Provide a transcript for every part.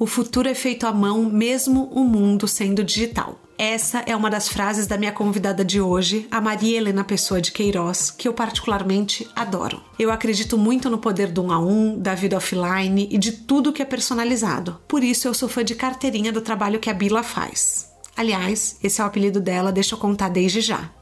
O futuro é feito à mão, mesmo o mundo sendo digital. Essa é uma das frases da minha convidada de hoje, a Maria Helena Pessoa de Queiroz, que eu particularmente adoro. Eu acredito muito no poder do um a um, da vida offline e de tudo que é personalizado. Por isso eu sou fã de carteirinha do trabalho que a Bila faz. Aliás, esse é o apelido dela, deixa eu contar desde já.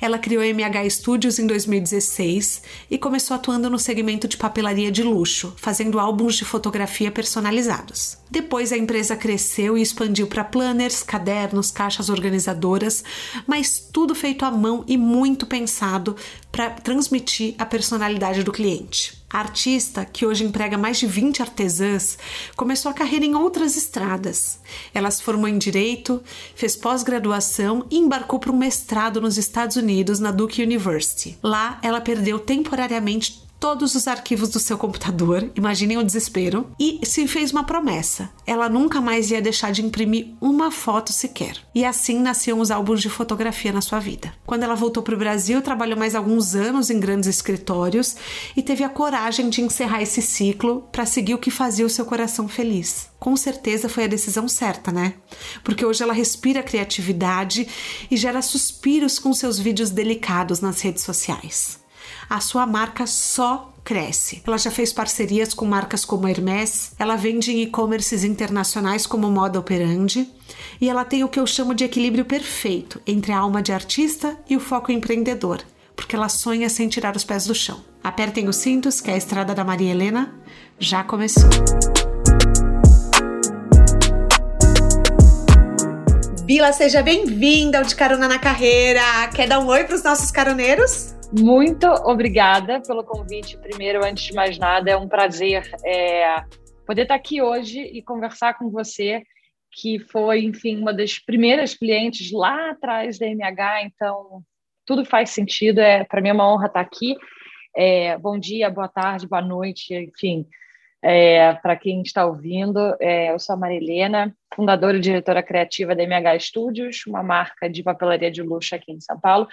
Ela criou a MH Studios em 2016 e começou atuando no segmento de papelaria de luxo, fazendo álbuns de fotografia personalizados. Depois a empresa cresceu e expandiu para planners, cadernos, caixas organizadoras, mas tudo feito à mão e muito pensado para transmitir a personalidade do cliente. Artista, que hoje emprega mais de 20 artesãs, começou a carreira em outras estradas. Ela se formou em Direito, fez pós-graduação e embarcou para um mestrado nos Estados Unidos, na Duke University. Lá, ela perdeu temporariamente todos os arquivos do seu computador, imaginem o desespero, e se fez uma promessa. Ela nunca mais ia deixar de imprimir uma foto sequer. E assim nasciam os álbuns de fotografia na sua vida. Quando ela voltou para o Brasil, trabalhou mais alguns anos em grandes escritórios e teve a coragem de encerrar esse ciclo para seguir o que fazia o seu coração feliz. Com certeza foi a decisão certa, né? Porque hoje ela respira criatividade e gera suspiros com seus vídeos delicados nas redes sociais a sua marca só cresce. Ela já fez parcerias com marcas como Hermès, ela vende em e-commerces internacionais como Moda Operandi e ela tem o que eu chamo de equilíbrio perfeito entre a alma de artista e o foco empreendedor, porque ela sonha sem tirar os pés do chão. Apertem os cintos que a estrada da Maria Helena já começou. Bila, seja bem-vinda ao De Carona na Carreira. Quer dar um oi para os nossos caroneiros? Muito obrigada pelo convite. Primeiro, antes de mais nada, é um prazer é, poder estar aqui hoje e conversar com você, que foi, enfim, uma das primeiras clientes lá atrás da MH. Então, tudo faz sentido. É para mim é uma honra estar aqui. É, bom dia, boa tarde, boa noite, enfim. É, para quem está ouvindo, é, eu sou a Marilena, fundadora e diretora criativa da MH Studios, uma marca de papelaria de luxo aqui em São Paulo,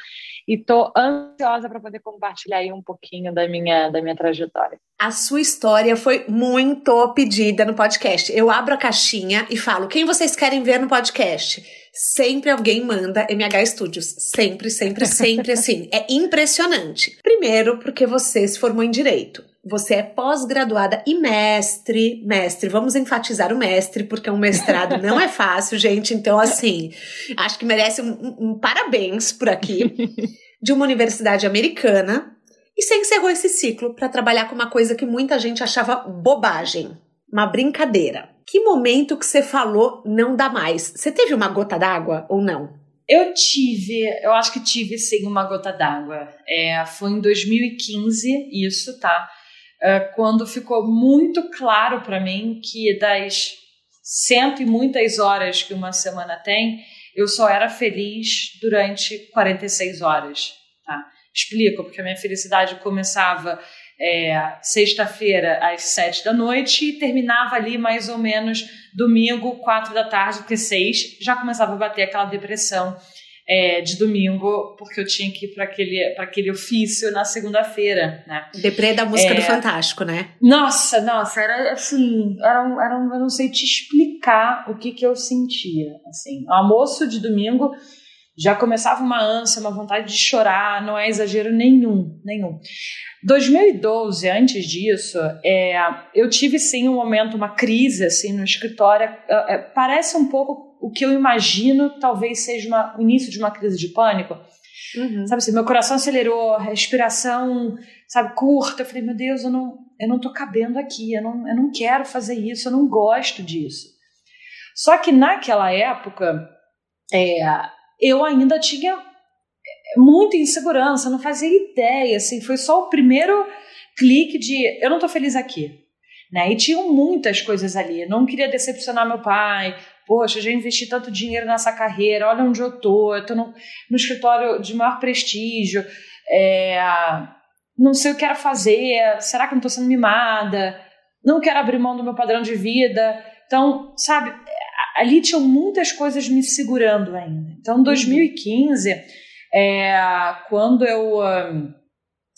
e estou ansiosa para poder compartilhar aí um pouquinho da minha, da minha trajetória. A sua história foi muito pedida no podcast. Eu abro a caixinha e falo: quem vocês querem ver no podcast? Sempre alguém manda MH Studios. Sempre, sempre, sempre assim. É impressionante. Primeiro, porque você se formou em direito. Você é pós-graduada e mestre, mestre, vamos enfatizar o mestre, porque um mestrado não é fácil, gente. Então, assim, acho que merece um, um, parabéns por aqui, de uma universidade americana. E você encerrou esse ciclo para trabalhar com uma coisa que muita gente achava bobagem, uma brincadeira. Que momento que você falou não dá mais? Você teve uma gota d'água ou não? Eu tive, eu acho que tive sim uma gota d'água. É, foi em 2015, isso, tá? É, quando ficou muito claro para mim que das cento e muitas horas que uma semana tem, eu só era feliz durante 46 horas. Tá? Explico, porque a minha felicidade começava é, sexta-feira às sete da noite e terminava ali mais ou menos domingo, quatro da tarde, porque seis já começava a bater aquela depressão é, de domingo, porque eu tinha que ir para aquele, aquele ofício na segunda-feira, né? Deprê da música é... do Fantástico, né? Nossa, nossa, era assim, era um, era um, eu não sei te explicar o que que eu sentia, assim. O almoço de domingo já começava uma ânsia, uma vontade de chorar, não é exagero nenhum, nenhum. 2012, antes disso, é, eu tive sim um momento, uma crise assim no escritório. É, é parece um pouco o que eu imagino talvez seja uma, o início de uma crise de pânico. Uhum. Sabe assim, meu coração acelerou, respiração, sabe, curta. Eu falei, meu Deus, eu não, eu não tô cabendo aqui, eu não, eu não quero fazer isso, eu não gosto disso. Só que naquela época, é, eu ainda tinha muita insegurança, não fazia ideia, assim, foi só o primeiro clique de eu não tô feliz aqui. Né? E tinham muitas coisas ali. Não queria decepcionar meu pai, poxa, já investi tanto dinheiro nessa carreira, olha onde eu tô, eu tô no, no escritório de maior prestígio, é, não sei o que quero fazer, será que eu não estou sendo mimada? Não quero abrir mão do meu padrão de vida. Então, sabe, ali tinham muitas coisas me segurando ainda. Então, em 2015, é, quando eu.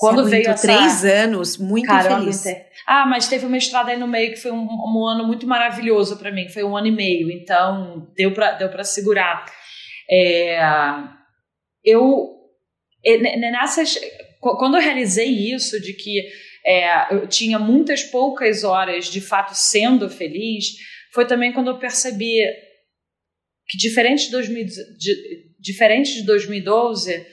Quando veio essa... três anos, muito feliz. Ah, mas teve uma estrada aí no meio que foi um, um ano muito maravilhoso para mim. Foi um ano e meio, então deu para deu para segurar. É, eu nessas quando eu realizei isso de que é, eu tinha muitas poucas horas de fato sendo feliz, foi também quando eu percebi que diferente de, 2000, de, diferente de 2012,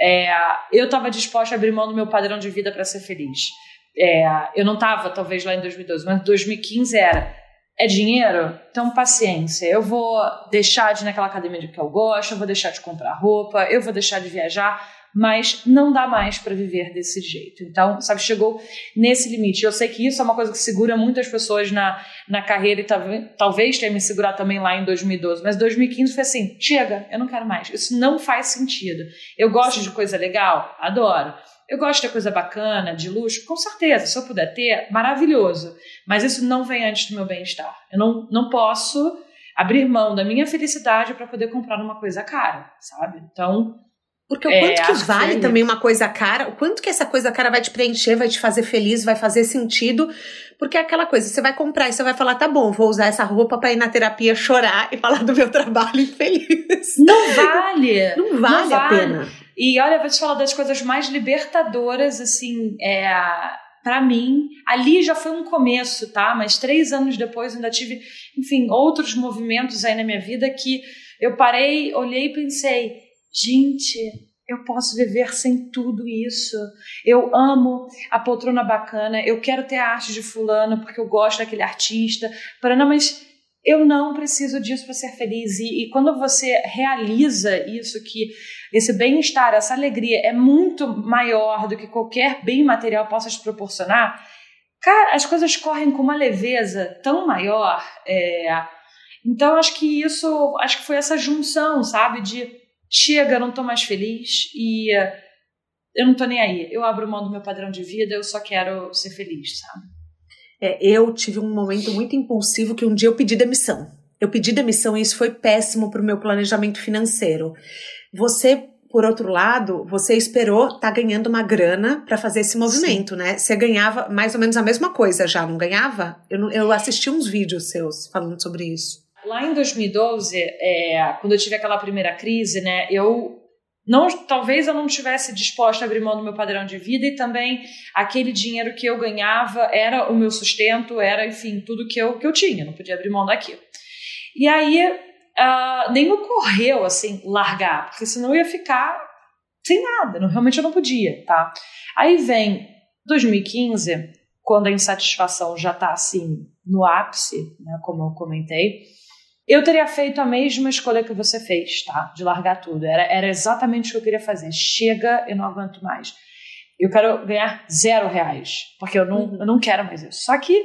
é, eu estava disposta a abrir mão do meu padrão de vida para ser feliz. É, eu não estava, talvez, lá em 2012, mas 2015 era. É dinheiro? Então, paciência. Eu vou deixar de ir naquela academia que eu gosto, eu vou deixar de comprar roupa, eu vou deixar de viajar mas não dá mais para viver desse jeito. Então, sabe, chegou nesse limite. Eu sei que isso é uma coisa que segura muitas pessoas na, na carreira e talvez tenha me segurado também lá em 2012, mas 2015 foi assim: chega, eu não quero mais. Isso não faz sentido. Eu gosto de coisa legal, adoro. Eu gosto de coisa bacana, de luxo, com certeza. Se eu puder ter, maravilhoso. Mas isso não vem antes do meu bem-estar. Eu não, não posso abrir mão da minha felicidade para poder comprar uma coisa cara, sabe? Então, porque o quanto é, que vale que... também uma coisa cara, o quanto que essa coisa cara vai te preencher, vai te fazer feliz, vai fazer sentido. Porque é aquela coisa, você vai comprar e você vai falar, tá bom, vou usar essa roupa para ir na terapia chorar e falar do meu trabalho infeliz. Não vale! Não vale, Não a pena. E olha, eu vou te falar das coisas mais libertadoras, assim, é, para mim, ali já foi um começo, tá? Mas três anos depois ainda tive, enfim, outros movimentos aí na minha vida que eu parei, olhei e pensei, Gente, eu posso viver sem tudo isso. Eu amo a poltrona bacana, eu quero ter a arte de fulano porque eu gosto daquele artista, não, mas eu não preciso disso para ser feliz. E, e, quando você realiza isso, que esse bem-estar, essa alegria é muito maior do que qualquer bem material possa te proporcionar, cara, as coisas correm com uma leveza tão maior. É... Então, acho que isso, acho que foi essa junção, sabe, de chega, não estou mais feliz e uh, eu não estou nem aí. Eu abro mão do meu padrão de vida, eu só quero ser feliz, sabe? É, eu tive um momento muito impulsivo que um dia eu pedi demissão. Eu pedi demissão e isso foi péssimo para o meu planejamento financeiro. Você, por outro lado, você esperou tá ganhando uma grana para fazer esse movimento, Sim. né? Você ganhava mais ou menos a mesma coisa já, não ganhava? Eu, eu assisti uns vídeos seus falando sobre isso. Lá em 2012, é, quando eu tive aquela primeira crise, né, eu não, talvez eu não tivesse disposta a abrir mão do meu padrão de vida e também aquele dinheiro que eu ganhava era o meu sustento, era, enfim, tudo que eu, que eu tinha, não podia abrir mão daquilo. E aí uh, nem ocorreu, assim, largar, porque senão eu ia ficar sem nada, não, realmente eu não podia, tá? Aí vem 2015, quando a insatisfação já tá, assim, no ápice, né, como eu comentei, eu teria feito a mesma escolha que você fez, tá? De largar tudo. Era, era exatamente o que eu queria fazer. Chega, eu não aguento mais. Eu quero ganhar zero reais, porque eu não, eu não quero mais isso. Só que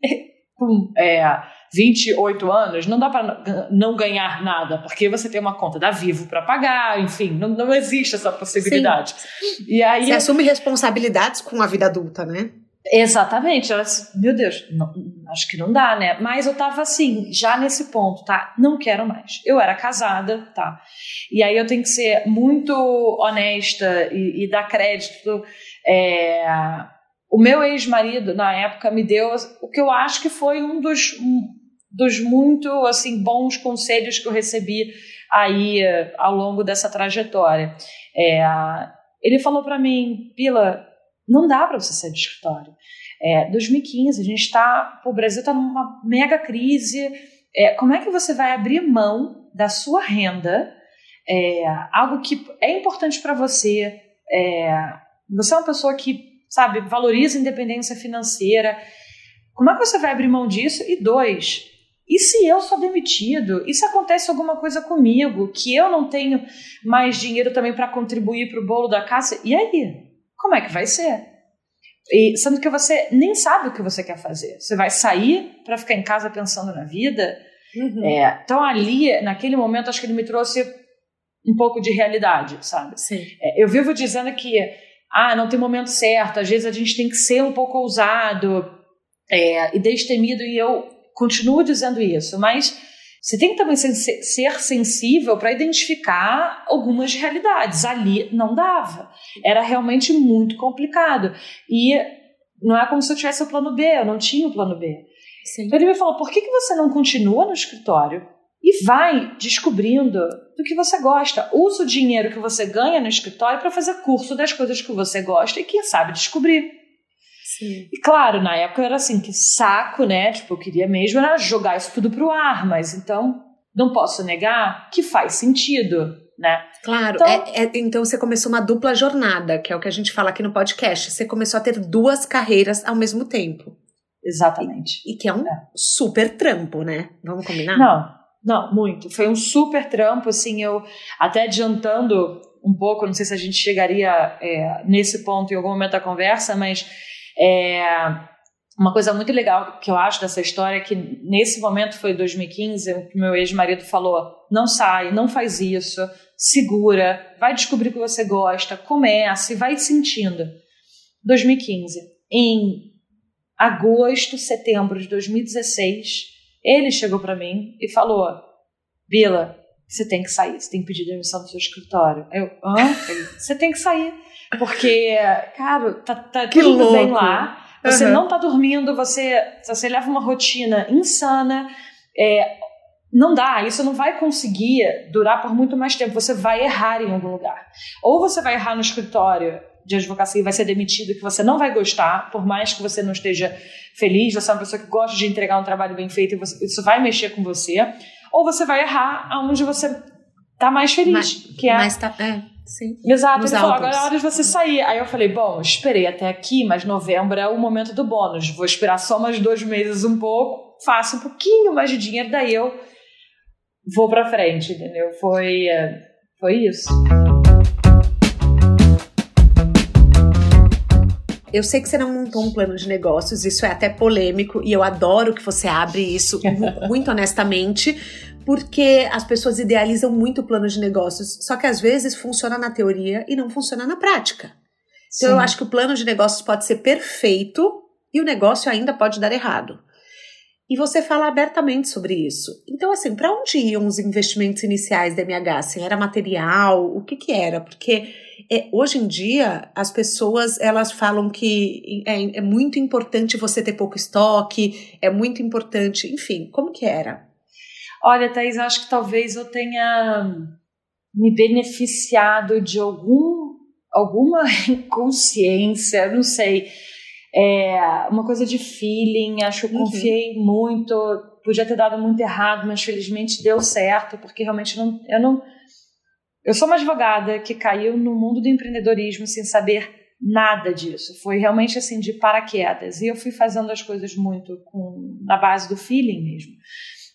com é, 28 anos, não dá para não ganhar nada, porque você tem uma conta da Vivo para pagar, enfim, não, não existe essa possibilidade. Sim. E aí você assume responsabilidades com a vida adulta, né? Exatamente. Ela disse, meu Deus, não, acho que não dá, né? Mas eu tava assim, já nesse ponto, tá? Não quero mais. Eu era casada, tá? E aí eu tenho que ser muito honesta e, e dar crédito. É, o meu ex-marido, na época, me deu o que eu acho que foi um dos, um, dos muito, assim, bons conselhos que eu recebi aí ao longo dessa trajetória. É, ele falou para mim, Pila, não dá para você sair do escritório. É, 2015, a gente está. O Brasil está numa mega crise. É, como é que você vai abrir mão da sua renda, é, algo que é importante para você? É, você é uma pessoa que, sabe, valoriza a independência financeira. Como é que você vai abrir mão disso? E dois, e se eu sou demitido? E se acontece alguma coisa comigo que eu não tenho mais dinheiro também para contribuir para o bolo da casa? E aí? como é que vai ser? E, sendo que você nem sabe o que você quer fazer. Você vai sair para ficar em casa pensando na vida? Uhum. É, então ali, naquele momento, acho que ele me trouxe um pouco de realidade, sabe? É, eu vivo dizendo que ah, não tem momento certo, às vezes a gente tem que ser um pouco ousado é, e destemido, e eu continuo dizendo isso, mas você tem que também ser, sensível para identificar algumas realidades. Ali não dava. Era realmente muito complicado. E não é como se eu tivesse o plano B, eu não tinha o plano B. Sim. Então ele me falou: por que, que você não continua no escritório e vai descobrindo do que você gosta? Usa o dinheiro que você ganha no escritório para fazer curso das coisas que você gosta e, quem sabe, descobrir. Sim. E claro, na época era assim, que saco, né? Tipo, eu queria mesmo era jogar isso tudo pro ar, mas então não posso negar que faz sentido, né? Claro, então, é, é, então você começou uma dupla jornada, que é o que a gente fala aqui no podcast. Você começou a ter duas carreiras ao mesmo tempo. Exatamente. E, e que é um é. super trampo, né? Vamos combinar? Não, não, muito. Foi um super trampo, assim, eu até adiantando um pouco, não sei se a gente chegaria é, nesse ponto em algum momento da conversa, mas é, uma coisa muito legal que eu acho dessa história é que nesse momento foi 2015, o meu ex-marido falou: não sai, não faz isso, segura, vai descobrir o que você gosta, comece, vai sentindo. 2015. Em agosto, setembro de 2016, ele chegou para mim e falou: Bila, você tem que sair, você tem que pedir demissão do seu escritório. Eu, hã? Você tem que sair. Porque, cara, tá, tá que tudo louco. bem lá. Você uhum. não tá dormindo, você, você leva uma rotina insana. É, não dá, isso não vai conseguir durar por muito mais tempo. Você vai errar em algum lugar. Ou você vai errar no escritório de advocacia e vai ser demitido, que você não vai gostar, por mais que você não esteja feliz, você é uma pessoa que gosta de entregar um trabalho bem feito e você, isso vai mexer com você ou você vai errar aonde você tá mais feliz. Mas, que é... mas tá, é, sim. Exato, ele falou, agora é hora de você sair. Aí eu falei, bom, esperei até aqui, mas novembro é o momento do bônus. Vou esperar só mais dois meses um pouco, faço um pouquinho mais de dinheiro, daí eu vou pra frente, entendeu? Foi, é, foi isso. Eu sei que você não montou um plano de negócios, isso é até polêmico e eu adoro que você abre isso muito honestamente, porque as pessoas idealizam muito o plano de negócios, só que às vezes funciona na teoria e não funciona na prática. Então Sim. eu acho que o plano de negócios pode ser perfeito e o negócio ainda pode dar errado. E você fala abertamente sobre isso. Então, assim, para onde iam os investimentos iniciais da MH? Assim, era material? O que que era? Porque é, hoje em dia as pessoas elas falam que é, é, muito importante você ter pouco estoque, é muito importante, enfim, como que era? Olha, Thaís, eu acho que talvez eu tenha me beneficiado de algum alguma inconsciência, não sei, é, uma coisa de feeling, acho que eu uhum. confiei uhum. muito, podia ter dado muito errado, mas felizmente deu certo, porque realmente não, eu não eu sou uma advogada que caiu no mundo do empreendedorismo sem saber nada disso. Foi realmente assim de paraquedas. E eu fui fazendo as coisas muito com, na base do feeling mesmo.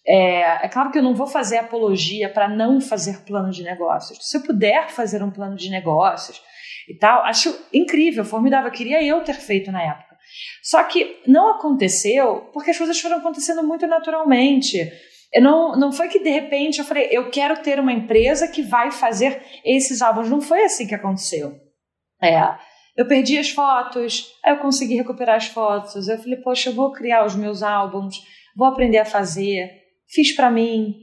É, é claro que eu não vou fazer apologia para não fazer plano de negócios. Se eu puder fazer um plano de negócios e tal, acho incrível, formidável. Queria eu ter feito na época. Só que não aconteceu porque as coisas foram acontecendo muito naturalmente. Eu não, não foi que de repente eu falei, eu quero ter uma empresa que vai fazer esses álbuns. Não foi assim que aconteceu. É, eu perdi as fotos, aí eu consegui recuperar as fotos. Eu falei, poxa, eu vou criar os meus álbuns, vou aprender a fazer. Fiz para mim.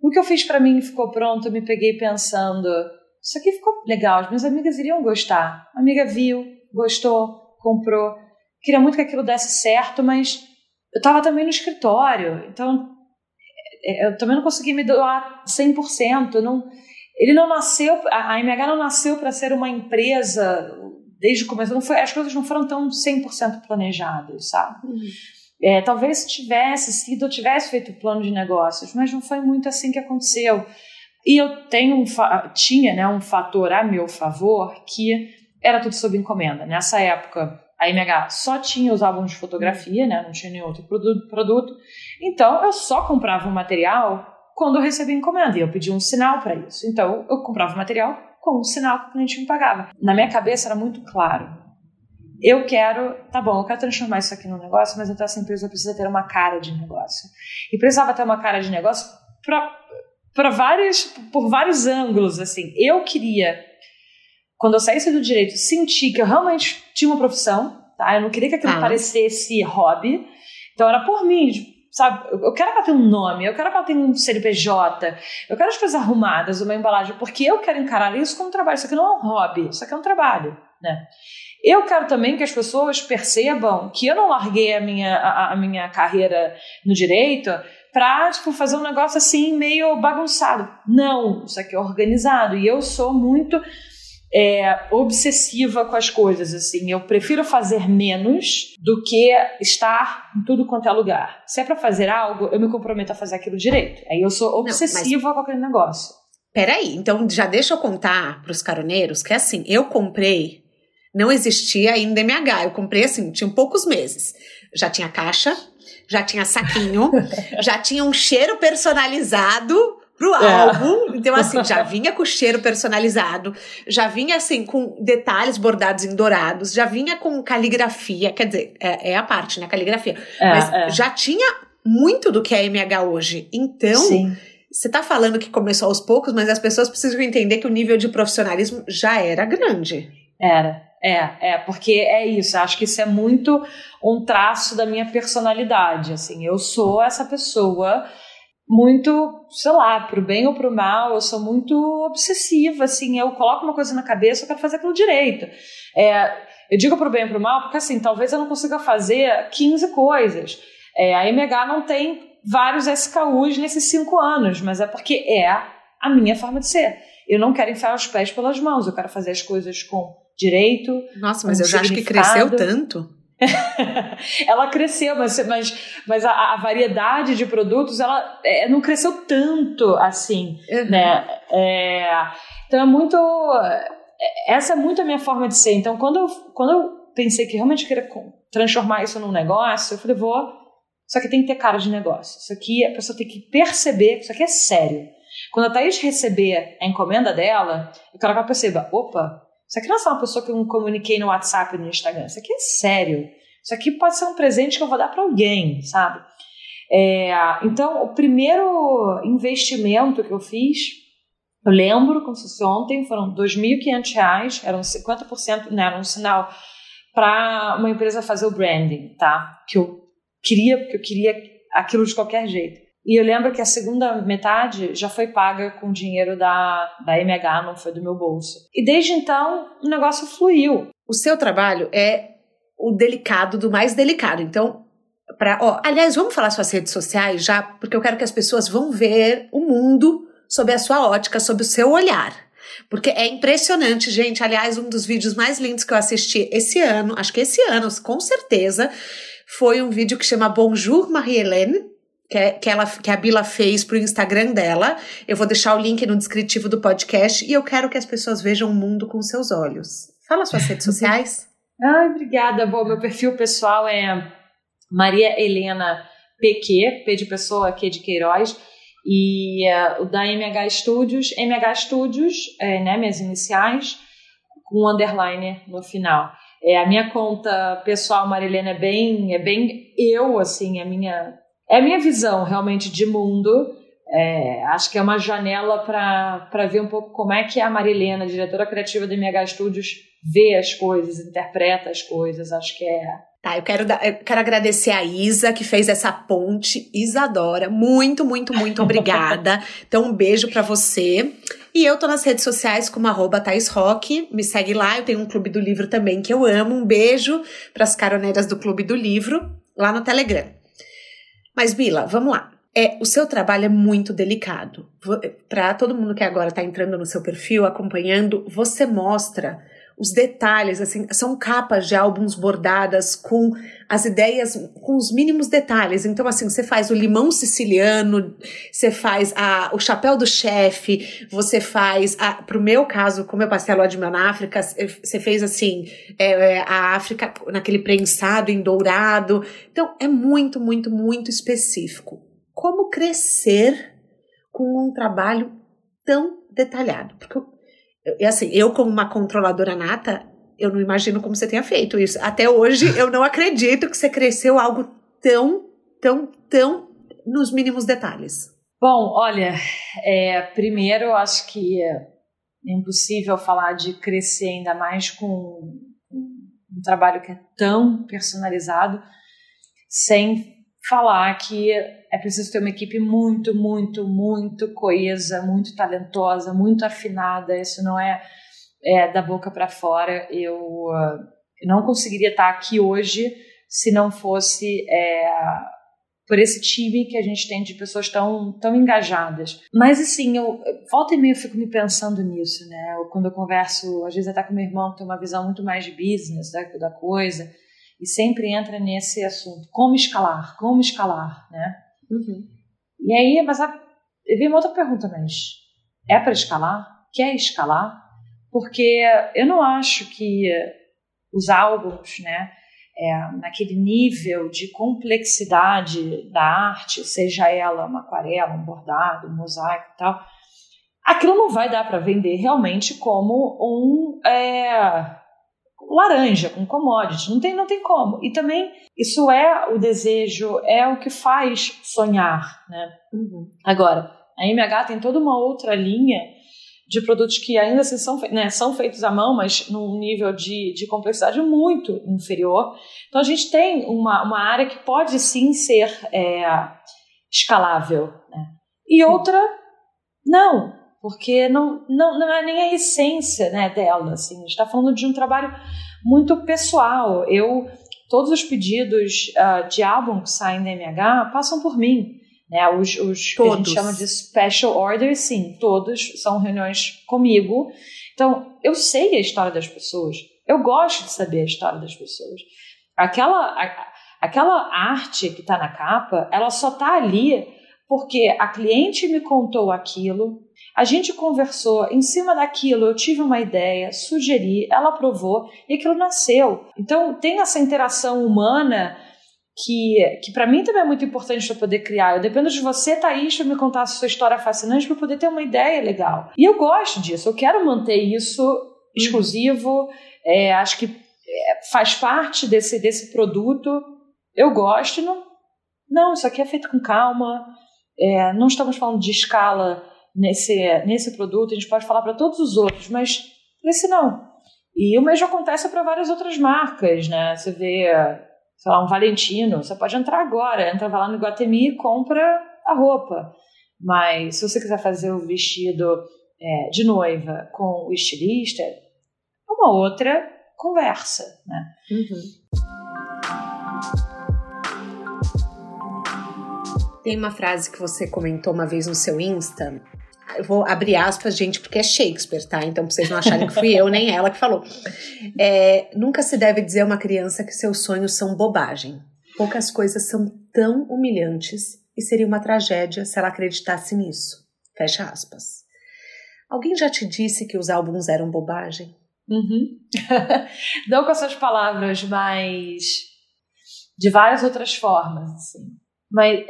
O que eu fiz para mim ficou pronto, eu me peguei pensando, isso aqui ficou legal, as minhas amigas iriam gostar. A amiga viu, gostou, comprou. Queria muito que aquilo desse certo, mas eu estava também no escritório, então é, eu também não consegui me doar 100%. Não, ele não nasceu, a MH não nasceu para ser uma empresa desde o começo. Foi, as coisas não foram tão 100% planejadas, sabe? Uhum. É, talvez tivesse sido, eu tivesse feito plano de negócios, mas não foi muito assim que aconteceu. E eu tenho um tinha né, um fator a meu favor que era tudo sob encomenda. Nessa época, a MH só tinha os álbuns de fotografia, né? Não tinha nenhum outro produto. Então, eu só comprava o material quando eu recebia encomenda. E eu pedia um sinal para isso. Então, eu comprava o material com o sinal que o cliente me pagava. Na minha cabeça era muito claro. Eu quero, tá bom, eu quero transformar isso aqui num negócio, mas então essa empresa precisa ter uma cara de negócio. E precisava ter uma cara de negócio para vários, por vários ângulos, assim. Eu queria, quando eu saísse do direito, sentir que eu realmente tinha uma profissão, tá? Eu não queria que aquilo ah. parecesse hobby. Então era por mim, sabe? Eu quero que ela tenha um nome, eu quero que ela tenha um CNPJ, eu quero as coisas arrumadas, uma embalagem, porque eu quero encarar isso como um trabalho. Isso aqui não é um hobby, isso aqui é um trabalho, né? Eu quero também que as pessoas percebam que eu não larguei a minha, a, a minha carreira no direito para tipo, fazer um negócio assim meio bagunçado. Não, isso aqui é organizado. E eu sou muito é, obsessiva com as coisas. assim. Eu prefiro fazer menos do que estar em tudo quanto é lugar. Se é para fazer algo, eu me comprometo a fazer aquilo direito. Aí eu sou obsessiva não, mas... com aquele negócio. Peraí, então já deixa eu contar para os caroneiros que assim, eu comprei não existia ainda MH. Eu comprei assim, tinha poucos meses. Já tinha caixa, já tinha saquinho, já tinha um cheiro personalizado pro é. álbum. Então, assim, já vinha com cheiro personalizado, já vinha assim com detalhes bordados em dourados, já vinha com caligrafia, quer dizer, é, é a parte, né? Caligrafia. É, Mas é. já tinha muito do que é MH hoje. Então. Sim. Você está falando que começou aos poucos, mas as pessoas precisam entender que o nível de profissionalismo já era grande. Era, é, é, porque é isso, acho que isso é muito um traço da minha personalidade, assim, eu sou essa pessoa muito, sei lá, pro bem ou pro mal, eu sou muito obsessiva, assim, eu coloco uma coisa na cabeça, eu quero fazer aquilo direito. É, eu digo pro bem ou pro mal porque, assim, talvez eu não consiga fazer 15 coisas. É, a MH não tem vários SKUs nesses cinco anos, mas é porque é a minha forma de ser. Eu não quero enfiar os pés pelas mãos, eu quero fazer as coisas com direito. Nossa, mas eu já acho que cresceu tanto. ela cresceu, mas, mas, mas a, a, variedade de produtos ela é, não cresceu tanto assim, uhum. né? É, então é muito. É, essa é muito a minha forma de ser. Então, quando eu, quando eu pensei que realmente queria transformar isso num negócio, eu falei, vou. Isso aqui tem que ter cara de negócio. Isso aqui a pessoa tem que perceber que isso aqui é sério. Quando a Thaís receber a encomenda dela, eu quero que ela perceba: opa, isso aqui não é só uma pessoa que eu comuniquei no WhatsApp e no Instagram. Isso aqui é sério. Isso aqui pode ser um presente que eu vou dar para alguém, sabe? É, então, o primeiro investimento que eu fiz, eu lembro, como se fosse ontem, foram R$ 2.500, eram 50%, né, era um sinal para uma empresa fazer o branding, tá? Que eu queria, porque eu queria aquilo de qualquer jeito. E eu lembro que a segunda metade já foi paga com dinheiro da, da MH, não foi do meu bolso. E desde então, o negócio fluiu. O seu trabalho é o delicado do mais delicado. Então, para, ó, aliás, vamos falar suas redes sociais já, porque eu quero que as pessoas vão ver o mundo sob a sua ótica, sob o seu olhar. Porque é impressionante, gente. Aliás, um dos vídeos mais lindos que eu assisti esse ano, acho que esse ano, com certeza, foi um vídeo que chama Bonjour Marie-Hélène, que, é, que, ela, que a Bila fez pro Instagram dela. Eu vou deixar o link no descritivo do podcast e eu quero que as pessoas vejam o mundo com seus olhos. Fala suas redes sociais. Ai, obrigada. Bom, meu perfil pessoal é Maria Helena PQ, P de pessoa, Q de Queiroz. E uh, o da MH Studios, MH Studios, é, né, minhas iniciais, com um underline no final. É, a minha conta pessoal, Marilena, é bem, é bem eu, assim, a minha é minha visão realmente de mundo. É, acho que é uma janela para ver um pouco como é que a Marilena, diretora criativa do MH Studios, vê as coisas, interpreta as coisas. Acho que é. Tá, eu quero, dar, eu quero agradecer a Isa que fez essa ponte. Isadora, muito, muito, muito obrigada. então, um beijo para você. E eu tô nas redes sociais como arroba Thais Rock. Me segue lá, eu tenho um clube do livro também que eu amo. Um beijo para as caroneiras do Clube do Livro, lá no Telegram. Mas, Bila, vamos lá. É, o seu trabalho é muito delicado. Para todo mundo que agora está entrando no seu perfil, acompanhando, você mostra os detalhes, assim, são capas de álbuns bordadas com as ideias, com os mínimos detalhes. Então, assim, você faz o limão siciliano, você faz a, o chapéu do chefe, você faz, a, pro meu caso, como eu passei a lua de mel na África, você fez, assim, é, é, a África naquele prensado em dourado. Então, é muito, muito, muito específico. Como crescer com um trabalho tão detalhado? Porque e assim, eu como uma controladora nata, eu não imagino como você tenha feito isso. Até hoje eu não acredito que você cresceu algo tão, tão, tão nos mínimos detalhes. Bom, olha, é, primeiro eu acho que é impossível falar de crescer ainda mais com um trabalho que é tão personalizado sem falar que é preciso ter uma equipe muito, muito, muito coesa, muito talentosa, muito afinada. Isso não é, é da boca para fora. Eu, uh, não conseguiria estar aqui hoje se não fosse é, por esse time que a gente tem de pessoas tão, tão engajadas. Mas assim, eu volta e meia eu fico me pensando nisso, né? quando eu converso, às vezes até com meu irmão, que tem uma visão muito mais de business da, da coisa e sempre entra nesse assunto, como escalar, como escalar, né? Uhum. E aí, mas a, vem uma outra pergunta, mas é para escalar? Quer escalar? Porque eu não acho que os álbuns, né, é, naquele nível de complexidade da arte, seja ela uma aquarela, um bordado, um mosaico e tal, aquilo não vai dar para vender realmente como um é, laranja, com commodity. Não tem, não tem como. E também isso é o desejo, é o que faz sonhar, né? Uhum. Agora, a MH tem toda uma outra linha de produtos que ainda assim são, né, são feitos à mão, mas num nível de, de complexidade muito inferior. Então a gente tem uma, uma área que pode sim ser é, escalável. Né? E outra, não porque não, não, não é nem a essência né, dela. Assim. A gente está falando de um trabalho muito pessoal. Eu, todos os pedidos uh, de álbum que saem da MH passam por mim. Né? Os, os que a gente chama de special orders, sim, todos são reuniões comigo. Então, eu sei a história das pessoas. Eu gosto de saber a história das pessoas. Aquela, a, aquela arte que está na capa, ela só está ali porque a cliente me contou aquilo, a gente conversou em cima daquilo, eu tive uma ideia, sugeri, ela aprovou e aquilo nasceu. Então tem essa interação humana que, que para mim também é muito importante para poder criar. Eu dependo de você, Thaís, para me contar a sua história fascinante para poder ter uma ideia legal. E eu gosto disso, eu quero manter isso exclusivo, é, acho que é, faz parte desse, desse produto. Eu gosto, não, não, isso aqui é feito com calma. É, não estamos falando de escala nesse, nesse produto, a gente pode falar para todos os outros, mas esse não. E o mesmo acontece para várias outras marcas, né? Você vê, sei lá, um Valentino, você pode entrar agora, entra lá no Guatemi e compra a roupa. Mas se você quiser fazer o vestido é, de noiva com o estilista, é uma outra conversa, né? Uhum. Tem uma frase que você comentou uma vez no seu Insta, eu vou abrir aspas, gente, porque é Shakespeare, tá? Então, pra vocês não acharem que fui eu nem ela que falou. É, nunca se deve dizer a uma criança que seus sonhos são bobagem. Poucas coisas são tão humilhantes e seria uma tragédia se ela acreditasse nisso. Fecha aspas. Alguém já te disse que os álbuns eram bobagem? Uhum. não com essas palavras, mas de várias outras formas, assim. Mas é,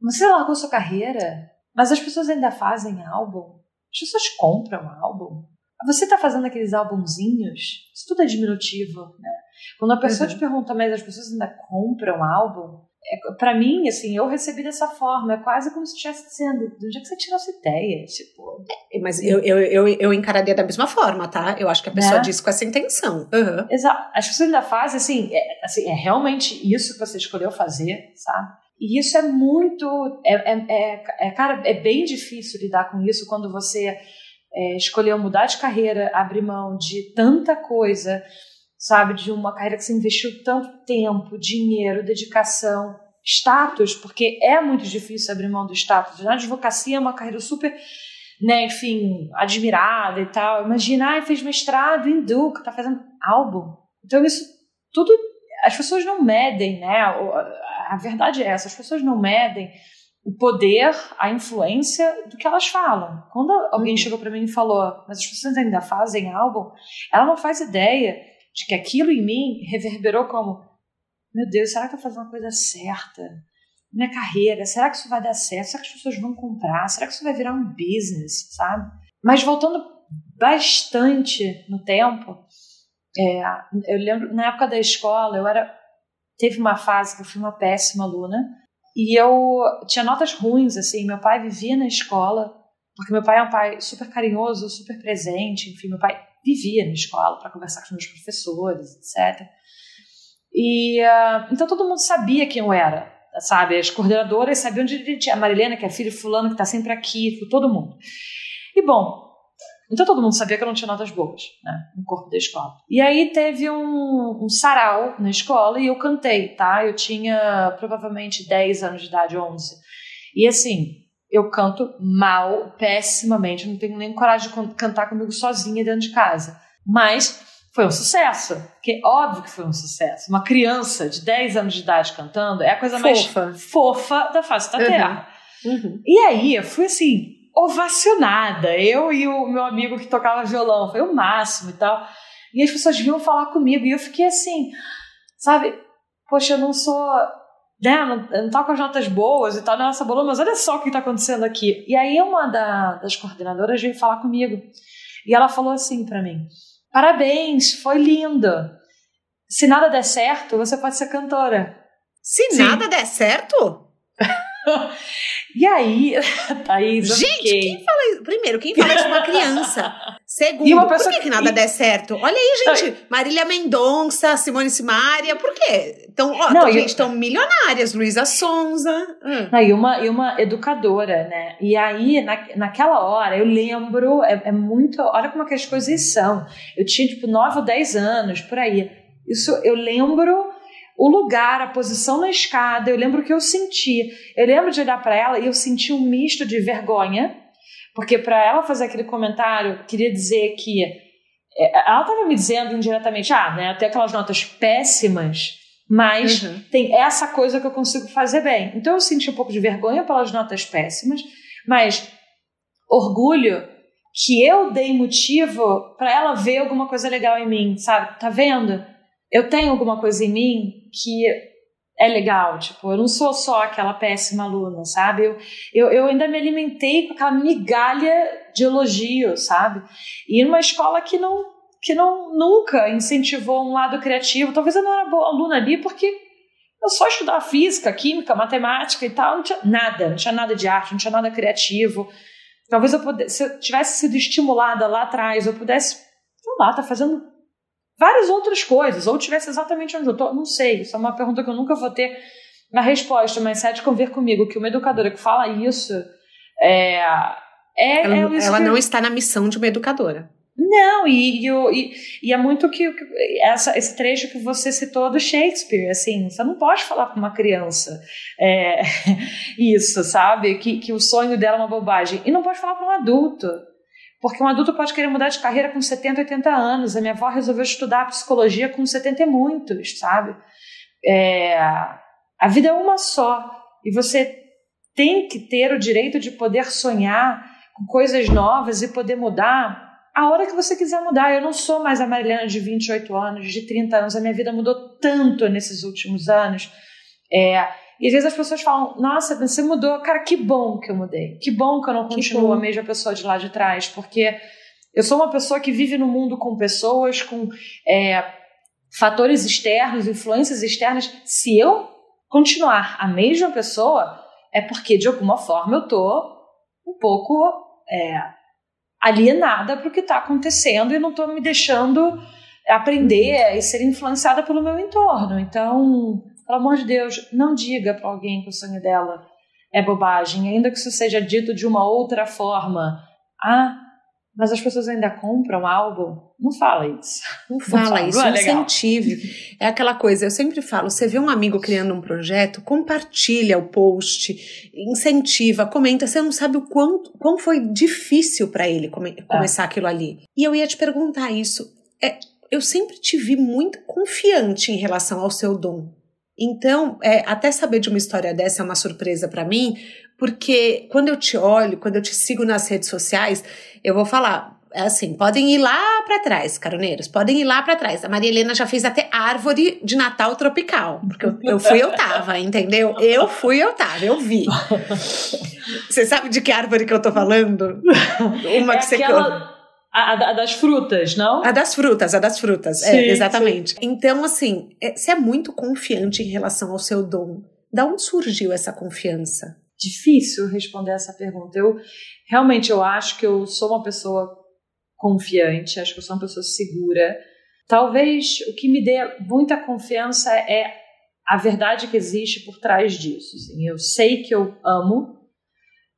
você largou sua carreira mas as pessoas ainda fazem álbum. As pessoas compram álbum. Você está fazendo aqueles álbumzinhos? Isso tudo é diminutivo, né? Quando a pessoa uhum. te pergunta, mas as pessoas ainda compram álbum? É, para mim, assim, eu recebi dessa forma. É quase como se estivesse dizendo, de onde é que você tirou essa ideia? Tipo, é, mas eu, eu, eu, eu encararia da mesma forma, tá? Eu acho que a pessoa né? disse com essa intenção. Uhum. Exato. As pessoas ainda fazem, assim é, assim, é realmente isso que você escolheu fazer, sabe? E isso é muito. É, é, é, é, cara, é bem difícil lidar com isso quando você é, escolheu mudar de carreira, abrir mão de tanta coisa, sabe? De uma carreira que você investiu tanto tempo, dinheiro, dedicação, status, porque é muito difícil abrir mão do status. Na advocacia é uma carreira super. Né, enfim, admirada e tal. Imagina, ah, fez mestrado em Duke, tá fazendo álbum. Então, isso tudo as pessoas não medem, né? A verdade é essa, as pessoas não medem o poder, a influência do que elas falam. Quando alguém uhum. chegou para mim e falou, mas as pessoas ainda fazem álbum, ela não faz ideia de que aquilo em mim reverberou como, meu Deus, será que eu estou fazendo a coisa certa? Minha carreira, será que isso vai dar certo? Será que as pessoas vão comprar? Será que isso vai virar um business, sabe? Mas voltando bastante no tempo, É, eu lembro, na época da escola, eu era. Teve uma fase que eu fui uma péssima aluna. E eu tinha notas ruins, assim. Meu pai vivia na escola, porque meu pai é um pai super carinhoso, super presente. Enfim, meu pai vivia na escola para conversar com os meus professores, etc. E uh, então todo mundo sabia quem eu era, sabe? As coordenadoras sabiam onde ele tinha. A Marilena, que é filha fulano, que está sempre aqui, todo mundo. E bom, então todo mundo sabia que eu não tinha notas boas, né, no corpo da escola. E aí teve um, um sarau na escola e eu cantei, tá? Eu tinha provavelmente 10 anos de idade, 11. E assim, eu canto mal, pessimamente, não tenho nem coragem de cantar comigo sozinha dentro de casa. Mas foi um sucesso, porque óbvio que foi um sucesso. Uma criança de 10 anos de idade cantando é a coisa fofa. mais fofa da face da uhum. Terra. Uhum. E aí eu fui assim, ovacionada. Eu e o meu amigo que tocava violão, foi o máximo e tal. E as pessoas vinham falar comigo e eu fiquei assim, sabe? Poxa, eu não sou, né? Não, não tô com as notas boas e tal, nossa bolona, mas olha só o que está acontecendo aqui. E aí uma da, das coordenadoras veio falar comigo e ela falou assim para mim: Parabéns, foi lindo. Se nada der certo, você pode ser cantora. Se Sim. nada der certo? E aí, Thaís, Gente, fiquei... quem fala isso? Primeiro, quem fala isso é uma criança. Segundo, e uma pessoa por que, que nada e... der certo? Olha aí, gente, Marília Mendonça, Simone Simaria, por quê? Então, ó, Não, gente, estão milionárias, Luísa Sonza. Hum. Não, e, uma, e uma educadora, né? E aí, na, naquela hora, eu lembro, é, é muito, olha como é que as coisas são. Eu tinha, tipo, 9 ou 10 anos, por aí. Isso, eu lembro o lugar, a posição na escada, eu lembro que eu senti. Eu lembro de olhar para ela e eu senti um misto de vergonha, porque para ela fazer aquele comentário, queria dizer que é, ela estava me dizendo indiretamente, ah, né, até aquelas notas péssimas, mas uhum. tem essa coisa que eu consigo fazer bem. Então eu senti um pouco de vergonha pelas notas péssimas, mas orgulho que eu dei motivo para ela ver alguma coisa legal em mim, sabe? Tá vendo? eu tenho alguma coisa em mim que é legal, tipo, eu não sou só aquela péssima aluna, sabe? Eu, eu, eu ainda me alimentei com aquela migalha de elogio, sabe? E numa escola que não, que não nunca incentivou um lado criativo, talvez eu não era boa aluna ali porque eu só estudava física, química, matemática e tal, não tinha nada, não tinha nada de arte, não tinha nada criativo. Talvez eu pudesse, se eu tivesse sido estimulada lá atrás, eu pudesse, sei lá, tá fazendo várias outras coisas, ou tivesse exatamente onde eu estou, não sei. Isso é uma pergunta que eu nunca vou ter na resposta, mas se é de convir comigo que uma educadora que fala isso é. é ela, é ela não está na missão de uma educadora. Não, e, e, e, é muito que, que essa, esse trecho que você citou do Shakespeare, assim, você não pode falar para uma criança é, isso, sabe? Que, que o sonho dela é uma bobagem. E não pode falar para um adulto. Porque um adulto pode querer mudar de carreira com 70, 80 anos. A minha avó resolveu estudar psicologia com 70 e muitos, sabe? É, a vida é uma só. E você tem que ter o direito de poder sonhar com coisas novas e poder mudar a hora que você quiser mudar. Eu não sou mais a Marilena de 28 anos, de 30 anos. A minha vida mudou tanto nesses últimos anos. É, e às vezes as pessoas falam, nossa, você mudou. Cara, que bom que eu mudei. Que bom que eu não continuo a mesma pessoa de lá de trás, porque eu sou uma pessoa que vive no mundo com pessoas, com é, fatores externos, influências externas. Se eu continuar a mesma pessoa, é porque de alguma forma eu tô um pouco é, alienada para o que está acontecendo e não estou me deixando aprender e ser influenciada pelo meu entorno. Então, pelo amor de Deus, não diga para alguém que o sonho dela é bobagem, ainda que isso seja dito de uma outra forma. Ah, mas as pessoas ainda compram álbum? Não fala isso. Não fala, fala isso, é incentive. É aquela coisa, eu sempre falo, você vê um amigo criando um projeto, compartilha o post, incentiva, comenta, você não sabe o quanto, quão foi difícil para ele come, é. começar aquilo ali. E eu ia te perguntar isso, é, eu sempre te vi muito confiante em relação ao seu dom. Então, é, até saber de uma história dessa é uma surpresa para mim, porque quando eu te olho, quando eu te sigo nas redes sociais, eu vou falar, é assim, podem ir lá para trás, caroneiros, podem ir lá para trás. A Maria Helena já fez até árvore de Natal tropical, porque eu, eu fui, eu tava, entendeu? Eu fui, eu tava, eu vi. Você sabe de que árvore que eu tô falando? Uma é que você aquela... A, a, das frutas, não? A das frutas, a das frutas, é, sim, é, exatamente. Sim. Então, assim, é, você é muito confiante em relação ao seu dom. Da onde surgiu essa confiança? Difícil responder essa pergunta. Eu realmente eu acho que eu sou uma pessoa confiante, acho que eu sou uma pessoa segura. Talvez o que me dê muita confiança é a verdade que existe por trás disso. Assim. Eu sei que eu amo,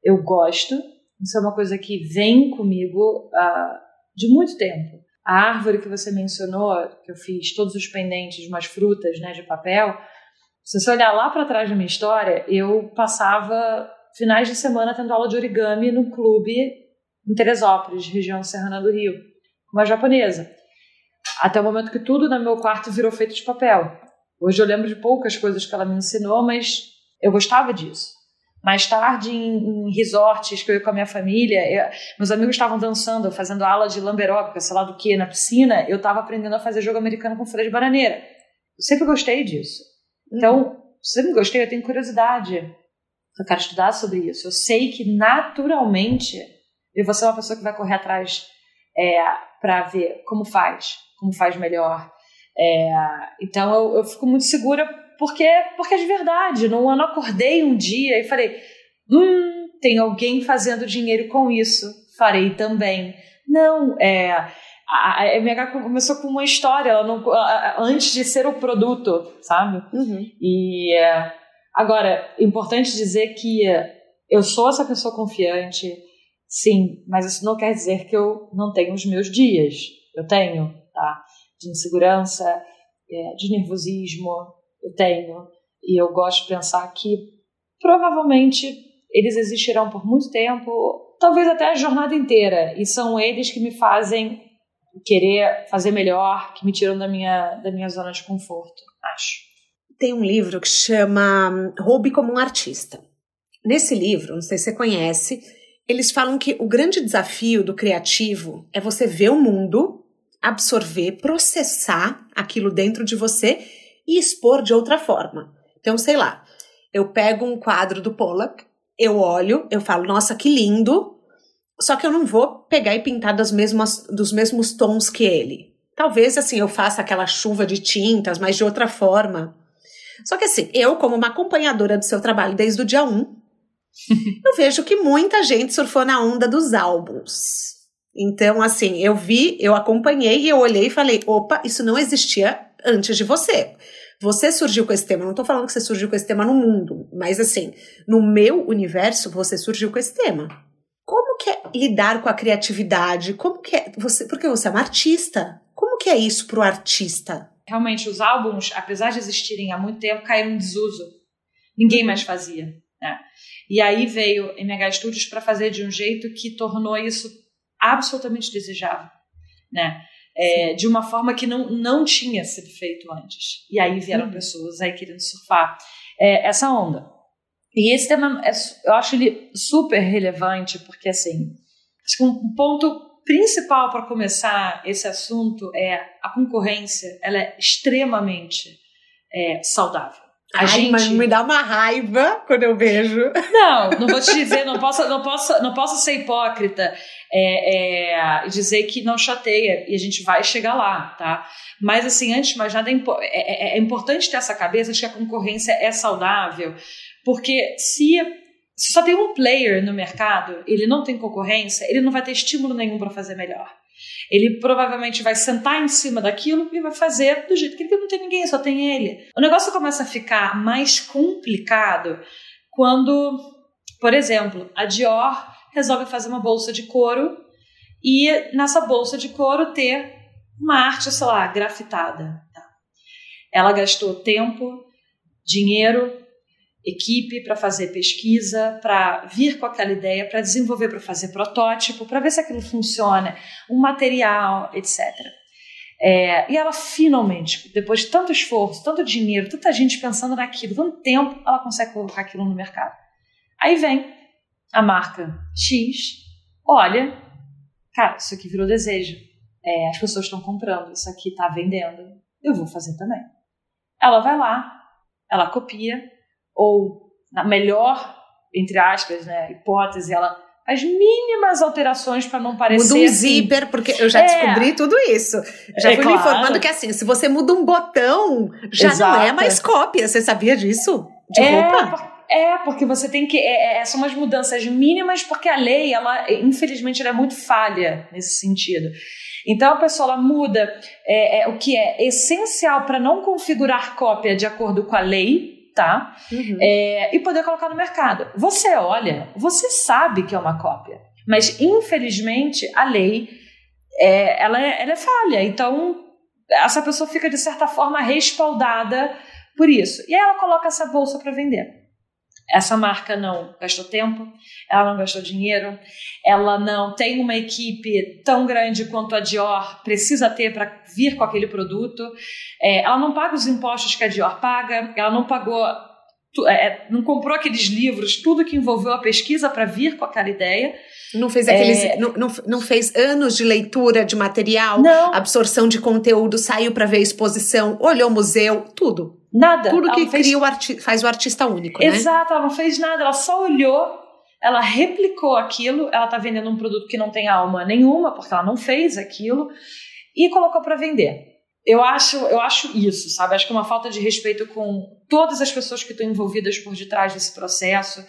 eu gosto, isso é uma coisa que vem comigo uh, de muito tempo. A árvore que você mencionou, que eu fiz todos os pendentes de umas frutas né, de papel, se você olhar lá para trás da minha história, eu passava finais de semana tendo aula de origami no clube em Teresópolis, região serrana do Rio, uma japonesa. Até o momento que tudo no meu quarto virou feito de papel. Hoje eu lembro de poucas coisas que ela me ensinou, mas eu gostava disso. Mais tarde, em, em resorts que eu ia com a minha família, eu, meus amigos estavam dançando, fazendo aula de lamberóbica, sei lá do que, na piscina, eu estava aprendendo a fazer jogo americano com folha de bananeira. Eu sempre gostei disso. Então, uhum. sempre gostei, eu tenho curiosidade. Eu quero estudar sobre isso. Eu sei que, naturalmente, eu vou ser uma pessoa que vai correr atrás é, para ver como faz, como faz melhor. É, então, eu, eu fico muito segura porque, porque é de verdade. Não, eu não acordei um dia e falei, hum, tem alguém fazendo dinheiro com isso, farei também. Não, é. A, MH começou com uma história, ela não, antes de ser o produto, sabe? Uhum. E é, agora, importante dizer que eu sou essa pessoa confiante, sim, mas isso não quer dizer que eu não tenho os meus dias. Eu tenho, tá? De insegurança, é, de nervosismo, eu tenho. E eu gosto de pensar que provavelmente eles existirão por muito tempo, talvez até a jornada inteira. E são eles que me fazem querer fazer melhor, que me tiram da minha, da minha zona de conforto, acho. Tem um livro que chama Roube como um Artista. Nesse livro, não sei se você conhece, eles falam que o grande desafio do criativo é você ver o mundo, absorver, processar aquilo dentro de você e expor de outra forma. Então, sei lá, eu pego um quadro do Pollock, eu olho, eu falo, nossa, que lindo, só que eu não vou pegar e pintar das mesmas, dos mesmos tons que ele. Talvez assim eu faça aquela chuva de tintas, mas de outra forma. Só que assim, eu, como uma acompanhadora do seu trabalho desde o dia 1, eu vejo que muita gente surfou na onda dos álbuns. Então, assim, eu vi, eu acompanhei e eu olhei e falei: opa, isso não existia antes de você. Você surgiu com esse tema, não tô falando que você surgiu com esse tema no mundo, mas assim, no meu universo, você surgiu com esse tema. Como que é lidar com a criatividade? Como que é você, porque você é uma artista. Como que é isso para o artista? Realmente os álbuns, apesar de existirem há muito tempo, caíram em desuso. Ninguém mais fazia, né? E aí veio MH Studios para fazer de um jeito que tornou isso absolutamente desejável, né? É, de uma forma que não, não tinha sido feito antes. E aí vieram uhum. pessoas aí querendo surfar é, essa onda. E esse tema, é, eu acho ele super relevante, porque assim, acho que um ponto principal para começar esse assunto é a concorrência, ela é extremamente é, saudável. A Ai, gente... mas me dá uma raiva quando eu vejo. Não, não vou te dizer, não posso, não posso, não posso ser hipócrita é, é, dizer que não chateia e a gente vai chegar lá, tá? Mas assim, antes de mais nada, é, é, é, é importante ter essa cabeça de que a concorrência é saudável, porque se, se só tem um player no mercado, ele não tem concorrência, ele não vai ter estímulo nenhum para fazer melhor. Ele provavelmente vai sentar em cima daquilo e vai fazer do jeito que ele não tem ninguém, só tem ele. O negócio começa a ficar mais complicado quando, por exemplo, a Dior resolve fazer uma bolsa de couro e nessa bolsa de couro ter uma arte, sei lá, grafitada. Tá? Ela gastou tempo, dinheiro, equipe para fazer pesquisa, para vir com aquela ideia, para desenvolver, para fazer protótipo, para ver se aquilo funciona, um material, etc. É, e ela finalmente, depois de tanto esforço, tanto dinheiro, tanta gente pensando naquilo, tanto tempo, ela consegue colocar aquilo no mercado. Aí vem a marca X, olha, cara, isso aqui virou desejo. É, as pessoas estão comprando, isso aqui está vendendo, eu vou fazer também. Ela vai lá, ela copia, ou na melhor, entre aspas, né, hipótese, ela as mínimas alterações para não parecer. Muda um assim. zíper, porque eu já é. descobri tudo isso. Já é, fui claro. me informando que assim, se você muda um botão, já Exato. não é mais cópia. Você sabia disso? De é, roupa? É, porque você tem que. É, é, são umas mudanças mínimas, porque a lei, ela, infelizmente, ela é muito falha nesse sentido. Então a pessoa muda é, é, o que é essencial para não configurar cópia de acordo com a lei, tá? Uhum. É, e poder colocar no mercado. Você olha, você sabe que é uma cópia, mas infelizmente a lei é, ela, é, ela é falha. Então essa pessoa fica de certa forma respaldada por isso. E aí ela coloca essa bolsa para vender. Essa marca não gastou tempo, ela não gastou dinheiro, ela não tem uma equipe tão grande quanto a Dior precisa ter para vir com aquele produto, é, ela não paga os impostos que a Dior paga, ela não pagou, é, não comprou aqueles livros, tudo que envolveu a pesquisa para vir com aquela ideia. Não fez aqueles. É... Não, não, não, fez anos de leitura de material, não. absorção de conteúdo, saiu para ver exposição, olhou o museu, tudo. Nada. Tudo que fez... cria o arti... faz o artista único, né? Exato, ela não fez nada, ela só olhou, ela replicou aquilo, ela tá vendendo um produto que não tem alma nenhuma, porque ela não fez aquilo, e colocou para vender. Eu acho, eu acho isso, sabe? Acho que é uma falta de respeito com todas as pessoas que estão envolvidas por detrás desse processo.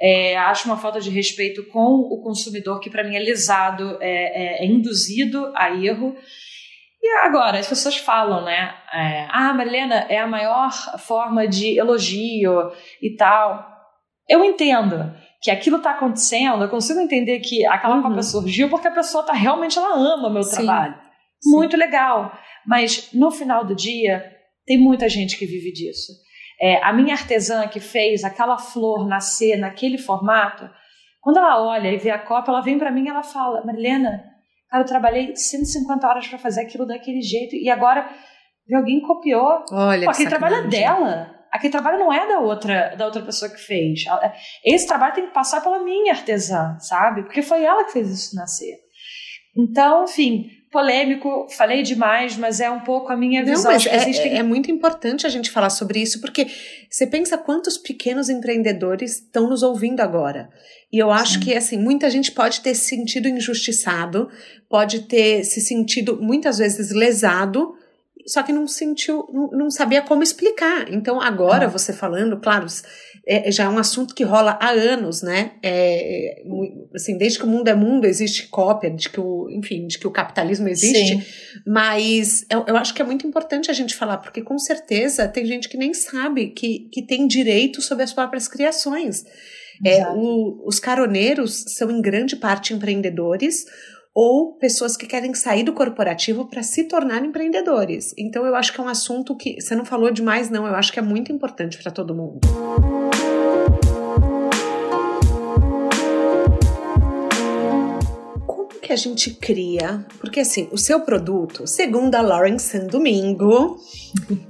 É, acho uma falta de respeito com o consumidor que, para mim, é lesado, é, é, é induzido a erro. E agora, as pessoas falam, né? É, ah, Marilena é a maior forma de elogio e tal. Eu entendo que aquilo está acontecendo, eu consigo entender que aquela uhum. surgiu porque a pessoa tá realmente ela ama o meu Sim. trabalho. Sim. Muito legal. Mas no final do dia, tem muita gente que vive disso. É, a minha artesã que fez aquela flor nascer naquele formato, quando ela olha e vê a copa, ela vem para mim e ela fala: Marilena, Cara, eu trabalhei 150 horas para fazer aquilo daquele jeito e agora alguém copiou. Olha, Pô, aquele trabalho é dela. Aquele trabalho não é da outra, da outra pessoa que fez. Esse trabalho tem que passar pela minha artesã, sabe? Porque foi ela que fez isso nascer. Então, enfim, polêmico, falei demais, mas é um pouco a minha visão. Não, mas é, existem... é, muito importante a gente falar sobre isso, porque você pensa quantos pequenos empreendedores estão nos ouvindo agora. E eu acho Sim. que, assim, muita gente pode ter se sentido injustiçado, pode ter se sentido muitas vezes lesado, só que não sentiu, não, sabia como explicar. Então, agora, ah. você falando, claro, é, já é um assunto que rola há anos, né? É, assim, desde que o mundo é mundo, existe cópia, de que o, enfim, de que o capitalismo existe. Sim. Mas eu, eu acho que é muito importante a gente falar, porque com certeza tem gente que nem sabe que, que tem direito sobre as próprias criações. É, o, os caroneiros são, em grande parte, empreendedores ou pessoas que querem sair do corporativo para se tornar empreendedores. Então eu acho que é um assunto que você não falou demais não, eu acho que é muito importante para todo mundo. Como que a gente cria? Porque assim, o seu produto, segundo a Lauren San Domingo,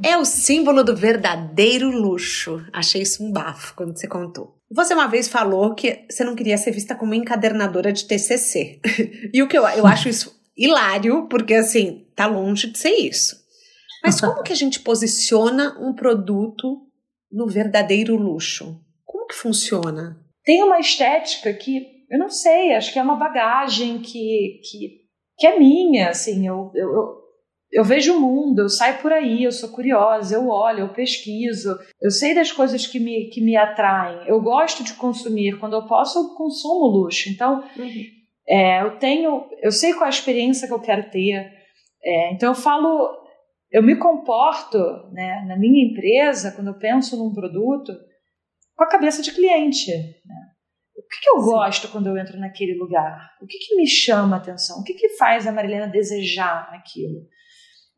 é o símbolo do verdadeiro luxo. Achei isso um bafo quando você contou. Você uma vez falou que você não queria ser vista como encadernadora de TCC. e o que eu, eu acho isso hilário, porque assim, tá longe de ser isso. Mas como que a gente posiciona um produto no verdadeiro luxo? Como que funciona? Tem uma estética que, eu não sei, acho que é uma bagagem que, que, que é minha, assim, eu, eu, eu vejo o mundo, eu saio por aí, eu sou curiosa, eu olho, eu pesquiso, eu sei das coisas que me, que me atraem, eu gosto de consumir, quando eu posso eu consumo luxo, então uhum. é, eu tenho, eu sei qual é a experiência que eu quero ter, é, então eu falo, eu me comporto né, na minha empresa, quando eu penso num produto, com a cabeça de cliente, né? O que, que eu Sim. gosto quando eu entro naquele lugar? O que, que me chama a atenção? O que, que faz a Marilena desejar aquilo?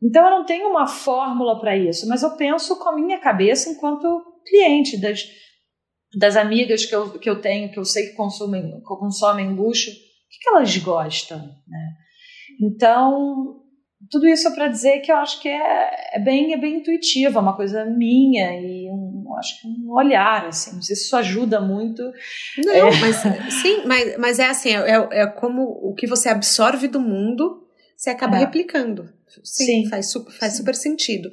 Então eu não tenho uma fórmula para isso, mas eu penso com a minha cabeça enquanto cliente das, das amigas que eu, que eu tenho, que eu sei que consomem, que consomem luxo, o que, que elas gostam, né? Então, tudo isso é para dizer que eu acho que é, é, bem, é bem intuitivo, é uma coisa minha e um, acho que um olhar, assim, não sei se isso ajuda muito. Não, é... mas sim, mas, mas é assim, é, é como o que você absorve do mundo, você acaba é. replicando. Sim, Sim. Faz, faz Sim. super sentido.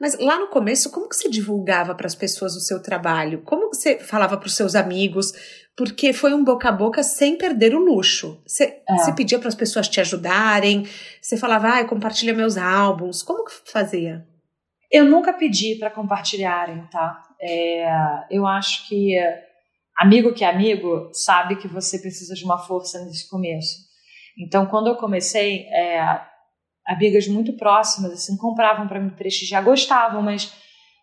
Mas lá no começo, como que você divulgava para as pessoas o seu trabalho? Como que você falava para os seus amigos? Porque foi um boca a boca sem perder o luxo. Você, é. você pedia para as pessoas te ajudarem? Você falava, ah, compartilha meus álbuns. Como que fazia? Eu nunca pedi para compartilharem, tá? É, eu acho que amigo que é amigo sabe que você precisa de uma força nesse começo. Então, quando eu comecei, é, amigas muito próximas, assim, compravam para me prestigiar, gostavam, mas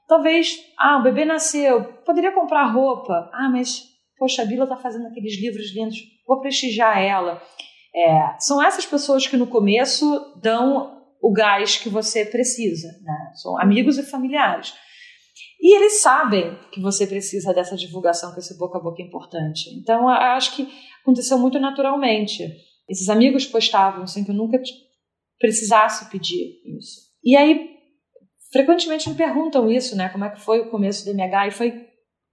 talvez, ah, o bebê nasceu, poderia comprar roupa. Ah, mas, poxa, a Bila tá fazendo aqueles livros lindos, vou prestigiar ela. É, são essas pessoas que no começo dão o gás que você precisa, né? São amigos e familiares. E eles sabem que você precisa dessa divulgação, que esse boca a boca é importante. Então, acho que aconteceu muito naturalmente. Esses amigos postavam sem que eu nunca precisasse pedir isso. E aí, frequentemente me perguntam isso, né? Como é que foi o começo do MH? E foi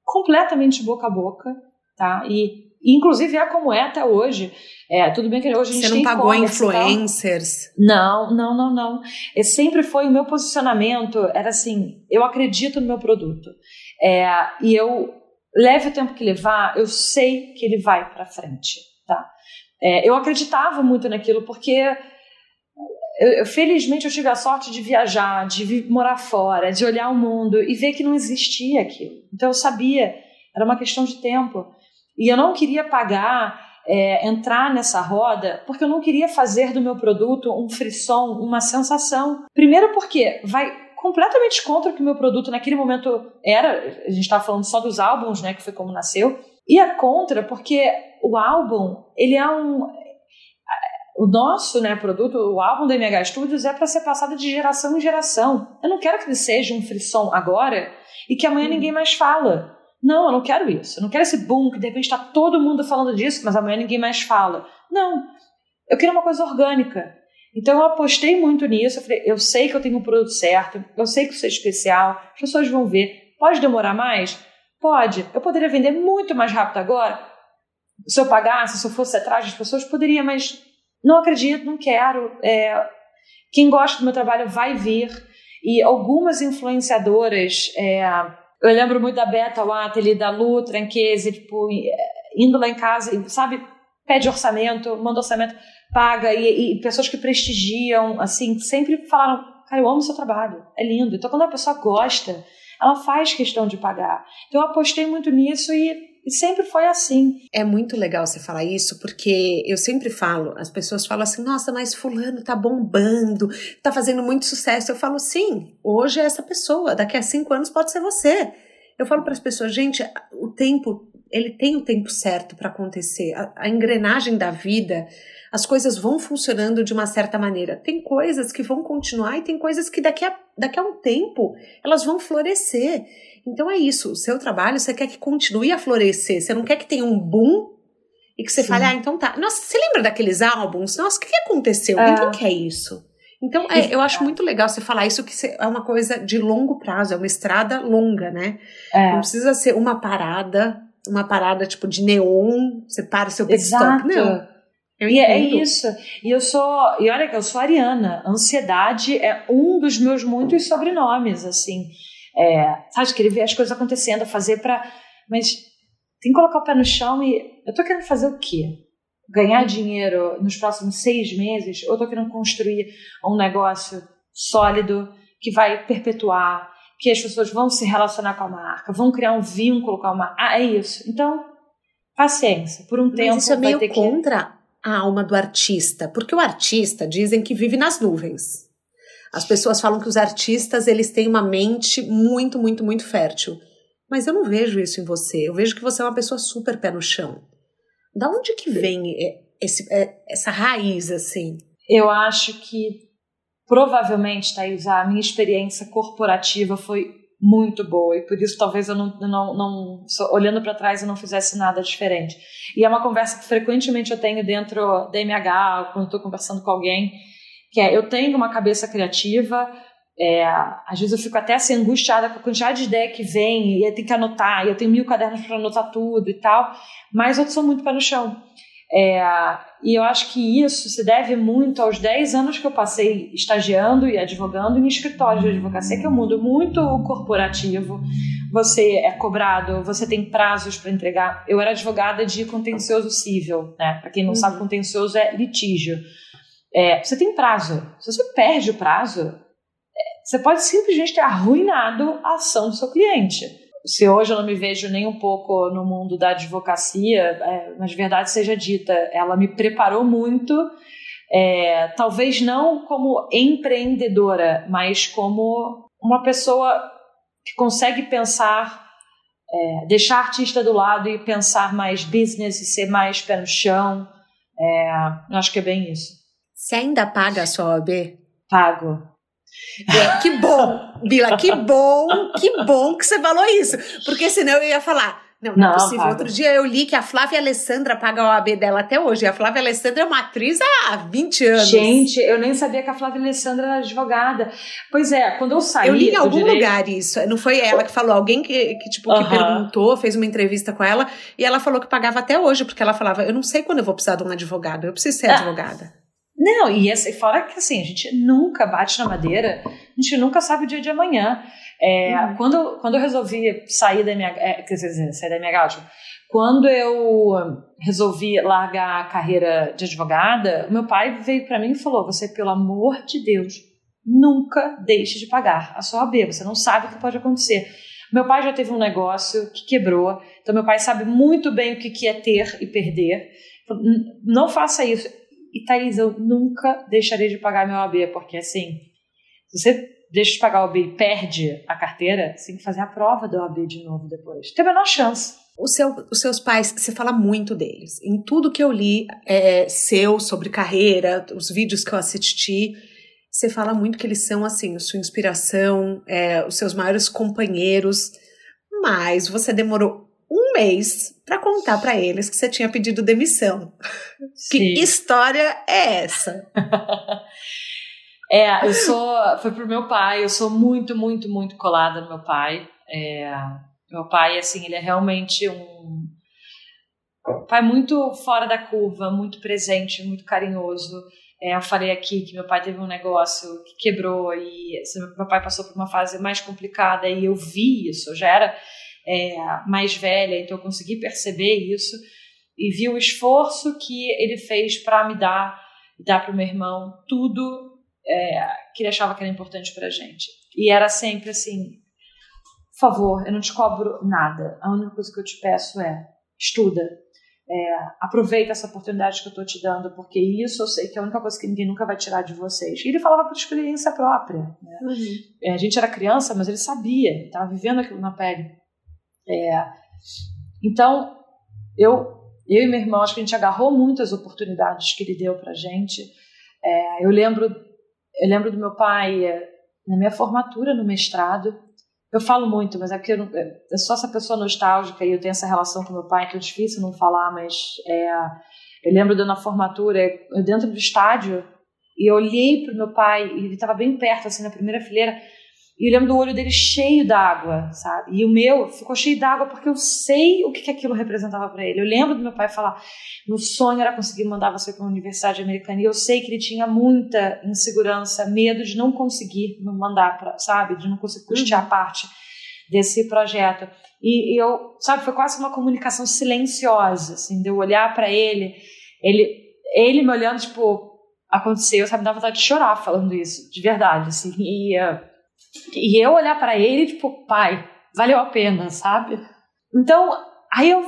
completamente boca a boca, tá? E, e inclusive é como é até hoje. É, tudo bem que hoje a gente Você não pagou influencers? Não, não, não, não. E sempre foi o meu posicionamento, era assim, eu acredito no meu produto. É, e eu leve o tempo que levar, eu sei que ele vai para frente, tá? É, eu acreditava muito naquilo porque eu, eu, felizmente eu tive a sorte de viajar, de morar fora, de olhar o mundo e ver que não existia aquilo. Então eu sabia, era uma questão de tempo. E eu não queria pagar, é, entrar nessa roda, porque eu não queria fazer do meu produto um frisson, uma sensação. Primeiro porque vai completamente contra o que o meu produto naquele momento era. A gente estava falando só dos álbuns, né, que foi como nasceu. E é contra porque o álbum, ele é um o nosso né, produto, o álbum da MH Studios, é para ser passado de geração em geração. Eu não quero que ele seja um frisson agora e que amanhã hum. ninguém mais fala. Não, eu não quero isso. Eu não quero esse boom que de repente está todo mundo falando disso, mas amanhã ninguém mais fala. Não. Eu quero uma coisa orgânica. Então eu apostei muito nisso. Eu falei, eu sei que eu tenho um produto certo, eu sei que isso é especial, as pessoas vão ver. Pode demorar mais? Pode. Eu poderia vender muito mais rápido agora. Se eu pagasse, se eu fosse atrás das pessoas, poderia, mas não acredito, não quero. É, quem gosta do meu trabalho vai vir. E algumas influenciadoras, é, eu lembro muito da Beta Watley, da Lu Tranquese, tipo, indo lá em casa, sabe, pede orçamento, manda orçamento, paga, e, e pessoas que prestigiam, assim, sempre falaram, cara, eu amo seu trabalho, é lindo. Então, quando a pessoa gosta, ela faz questão de pagar. Então, eu apostei muito nisso e e sempre foi assim. É muito legal você falar isso, porque eu sempre falo, as pessoas falam assim, nossa, mas fulano tá bombando, tá fazendo muito sucesso. Eu falo, sim, hoje é essa pessoa, daqui a cinco anos pode ser você. Eu falo para as pessoas, gente, o tempo, ele tem o tempo certo para acontecer. A, a engrenagem da vida, as coisas vão funcionando de uma certa maneira. Tem coisas que vão continuar e tem coisas que daqui a, daqui a um tempo elas vão florescer. Então é isso, o seu trabalho você quer que continue a florescer, você não quer que tenha um boom e que você Sim. fale, ah, então tá. Nossa, você lembra daqueles álbuns? Nossa, o que, que aconteceu? É. Ninguém quer isso. Então, é, eu acho muito legal você falar isso, que é uma coisa de longo prazo, é uma estrada longa, né? É. Não precisa ser uma parada, uma parada tipo de neon, você para o seu pit stop. Não. Eu e é isso. E eu sou, e olha que eu sou ariana. Ansiedade é um dos meus muitos sobrenomes, assim. É, sabe, querer ver as coisas acontecendo, fazer para. Mas tem que colocar o pé no chão e. Eu tô querendo fazer o quê? Ganhar dinheiro nos próximos seis meses? Ou eu tô querendo construir um negócio sólido que vai perpetuar, que as pessoas vão se relacionar com a marca, vão criar um vínculo com a marca. Ah, é isso. Então, paciência. Por um Mas tempo. Isso é meio contra que... a alma do artista, porque o artista dizem que vive nas nuvens. As pessoas falam que os artistas eles têm uma mente muito, muito, muito fértil. Mas eu não vejo isso em você. Eu vejo que você é uma pessoa super pé no chão. Da onde que vem esse, é, essa raiz assim? Eu acho que provavelmente, Thaís, a minha experiência corporativa foi muito boa e por isso talvez eu não, não, não olhando para trás eu não fizesse nada diferente. E é uma conversa que frequentemente eu tenho dentro da MH, quando estou conversando com alguém que é eu tenho uma cabeça criativa, é, às vezes eu fico até assim angustiada com a quantidade de ideia que vem e eu tenho que anotar, e eu tenho mil cadernos para anotar tudo e tal, mas eu sou muito pé no chão. É, e eu acho que isso se deve muito aos 10 anos que eu passei estagiando e advogando em escritório de advocacia, que é um mundo muito corporativo. Você é cobrado, você tem prazos para entregar. Eu era advogada de contencioso civil, né? Para quem não uhum. sabe, contencioso é litígio. É, você tem prazo. Se você perde o prazo, é, você pode simplesmente ter arruinado a ação do seu cliente se hoje eu não me vejo nem um pouco no mundo da advocacia, é, mas verdade seja dita, ela me preparou muito, é, talvez não como empreendedora, mas como uma pessoa que consegue pensar, é, deixar artista do lado e pensar mais business e ser mais pé no chão. É, acho que é bem isso. Você ainda paga a sua OAB? Pago. É, que bom, Bila, que bom, que bom que você falou isso. Porque senão eu ia falar. Não, não, é possível. Paga. Outro dia eu li que a Flávia Alessandra paga o AB dela até hoje. A Flávia Alessandra é uma atriz há 20 anos. Gente, eu nem sabia que a Flávia Alessandra era advogada. Pois é, quando eu saí. Eu li em algum direito... lugar isso. Não foi ela que falou, alguém que, que tipo, que perguntou, fez uma entrevista com ela, e ela falou que pagava até hoje, porque ela falava: Eu não sei quando eu vou precisar de um advogado, eu preciso ser ah. advogada. Não, e essa, fora que assim, a gente nunca bate na madeira, a gente nunca sabe o dia de amanhã. É, uhum. quando, quando eu resolvi sair da minha. É, quer dizer, sair da minha gáudio, quando eu resolvi largar a carreira de advogada, meu pai veio para mim e falou: Você, pelo amor de Deus, nunca deixe de pagar a sua AB, você não sabe o que pode acontecer. Meu pai já teve um negócio que quebrou, então meu pai sabe muito bem o que é ter e perder. Não faça isso e Thaís, eu nunca deixarei de pagar meu AB, porque assim, se você deixa de pagar o AB e perde a carteira, você tem que fazer a prova do AB de novo depois. Tem a menor chance. Seu, os seus pais, você fala muito deles. Em tudo que eu li é, seu sobre carreira, os vídeos que eu assisti, você fala muito que eles são assim, sua inspiração, é, os seus maiores companheiros. Mas você demorou um mês para contar para eles que você tinha pedido demissão. Sim. Que história é essa? é, eu sou. Foi pro meu pai, eu sou muito, muito, muito colada no meu pai. É, meu pai, assim, ele é realmente um pai muito fora da curva, muito presente, muito carinhoso. É, eu falei aqui que meu pai teve um negócio que quebrou e assim, meu pai passou por uma fase mais complicada e eu vi isso. Eu já era é, mais velha, então eu consegui perceber isso e vi o esforço que ele fez para me dar, dar para o meu irmão tudo é, que ele achava que era importante para a gente. E era sempre assim: por favor, eu não te cobro nada, a única coisa que eu te peço é estuda. É, aproveita essa oportunidade que eu estou te dando, porque isso eu sei que é a única coisa que ninguém nunca vai tirar de vocês. E ele falava por experiência própria. Né? Uhum. É, a gente era criança, mas ele sabia, estava vivendo aquilo na pele. É, então, eu, eu e meu irmão, acho que a gente agarrou muitas oportunidades que ele deu para gente. É, eu lembro, eu lembro do meu pai é, na minha formatura no mestrado. Eu falo muito, mas é porque eu, não, eu sou essa pessoa nostálgica e eu tenho essa relação com meu pai, então é difícil não falar, mas é, eu lembro de na formatura, dentro do estádio, e eu olhei para o meu pai, e ele estava bem perto, assim, na primeira fileira, e eu lembro do olho dele cheio d'água, sabe? E o meu ficou cheio d'água porque eu sei o que, que aquilo representava para ele. Eu lembro do meu pai falar: meu sonho era conseguir mandar você para uma universidade americana. E eu sei que ele tinha muita insegurança, medo de não conseguir me mandar para, sabe? De não conseguir custear uhum. parte desse projeto. E, e, eu, sabe, foi quase uma comunicação silenciosa, assim, de eu olhar para ele, ele, ele me olhando, tipo, aconteceu, sabe? Dava vontade de chorar falando isso, de verdade, assim. E. Uh, e eu olhar para ele, tipo, pai, valeu a pena, sabe? Então, aí eu,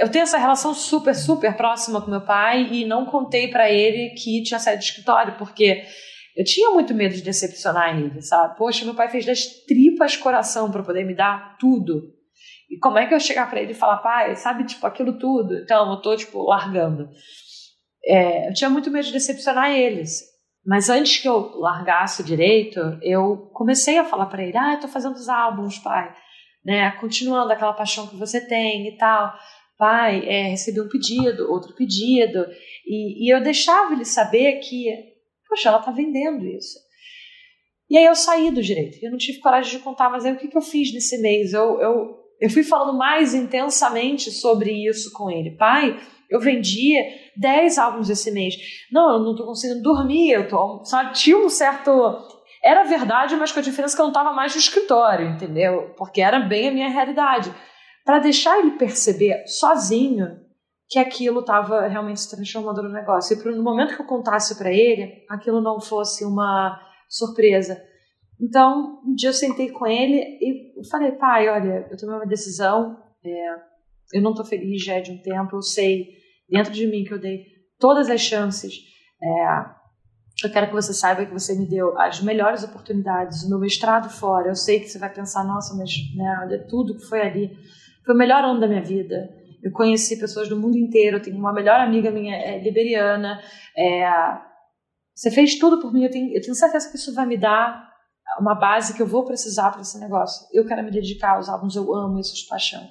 eu tenho essa relação super, super próxima com meu pai e não contei para ele que tinha saído do escritório, porque eu tinha muito medo de decepcionar ele, sabe? Poxa, meu pai fez das tripas coração para poder me dar tudo. E como é que eu chegar para ele e falar, pai, sabe, tipo, aquilo tudo? Então, eu tô, tipo, largando. É, eu tinha muito medo de decepcionar eles. Mas antes que eu largasse direito, eu comecei a falar para ele: ah, eu tô fazendo os álbuns, pai, né? Continuando aquela paixão que você tem e tal. Pai, é, recebi um pedido, outro pedido. E, e eu deixava ele saber que, poxa, ela tá vendendo isso. E aí eu saí do direito. Eu não tive coragem de contar, mas aí o que, que eu fiz nesse mês? Eu, eu, eu fui falando mais intensamente sobre isso com ele. Pai, eu vendia 10 álbuns esse mês. Não, eu não tô conseguindo dormir, eu tô. Sabe, tinha um certo. Era verdade, mas com a diferença que eu não estava mais no escritório, entendeu? Porque era bem a minha realidade. Para deixar ele perceber sozinho que aquilo estava realmente se transformando no negócio. E no momento que eu contasse para ele, aquilo não fosse uma surpresa. Então, um dia eu sentei com ele e falei, pai, olha, eu tomei uma decisão, é, eu não estou feliz já de um tempo, eu sei dentro de mim que eu dei todas as chances. É, eu quero que você saiba que você me deu as melhores oportunidades, o meu mestrado fora. Eu sei que você vai pensar, nossa, mas né, tudo que foi ali foi o melhor ano da minha vida. Eu conheci pessoas do mundo inteiro. Eu tenho uma melhor amiga minha é, liberiana. É, você fez tudo por mim. Eu tenho, eu tenho certeza que isso vai me dar uma base que eu vou precisar para esse negócio. Eu quero me dedicar aos álbuns. Eu amo isso de paixão.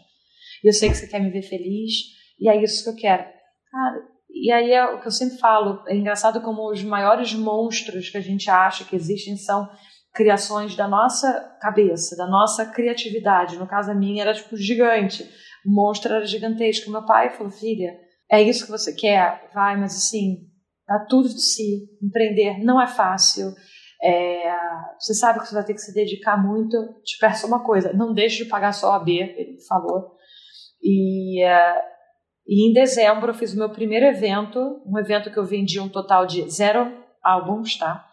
E eu sei que você quer me ver feliz. E é isso que eu quero. Cara, e aí é o que eu sempre falo. É engraçado como os maiores monstros que a gente acha que existem são criações da nossa cabeça, da nossa criatividade. No caso a minha era tipo gigante o monstro era gigantesco. Meu pai falou: filha, é isso que você quer? Vai, mas assim, dá tudo de si. Empreender não é fácil. É, você sabe que você vai ter que se dedicar muito. Te peço uma coisa: não deixe de pagar só a B, ele falou. E, uh, e em dezembro eu fiz o meu primeiro evento, um evento que eu vendi um total de zero álbuns, tá?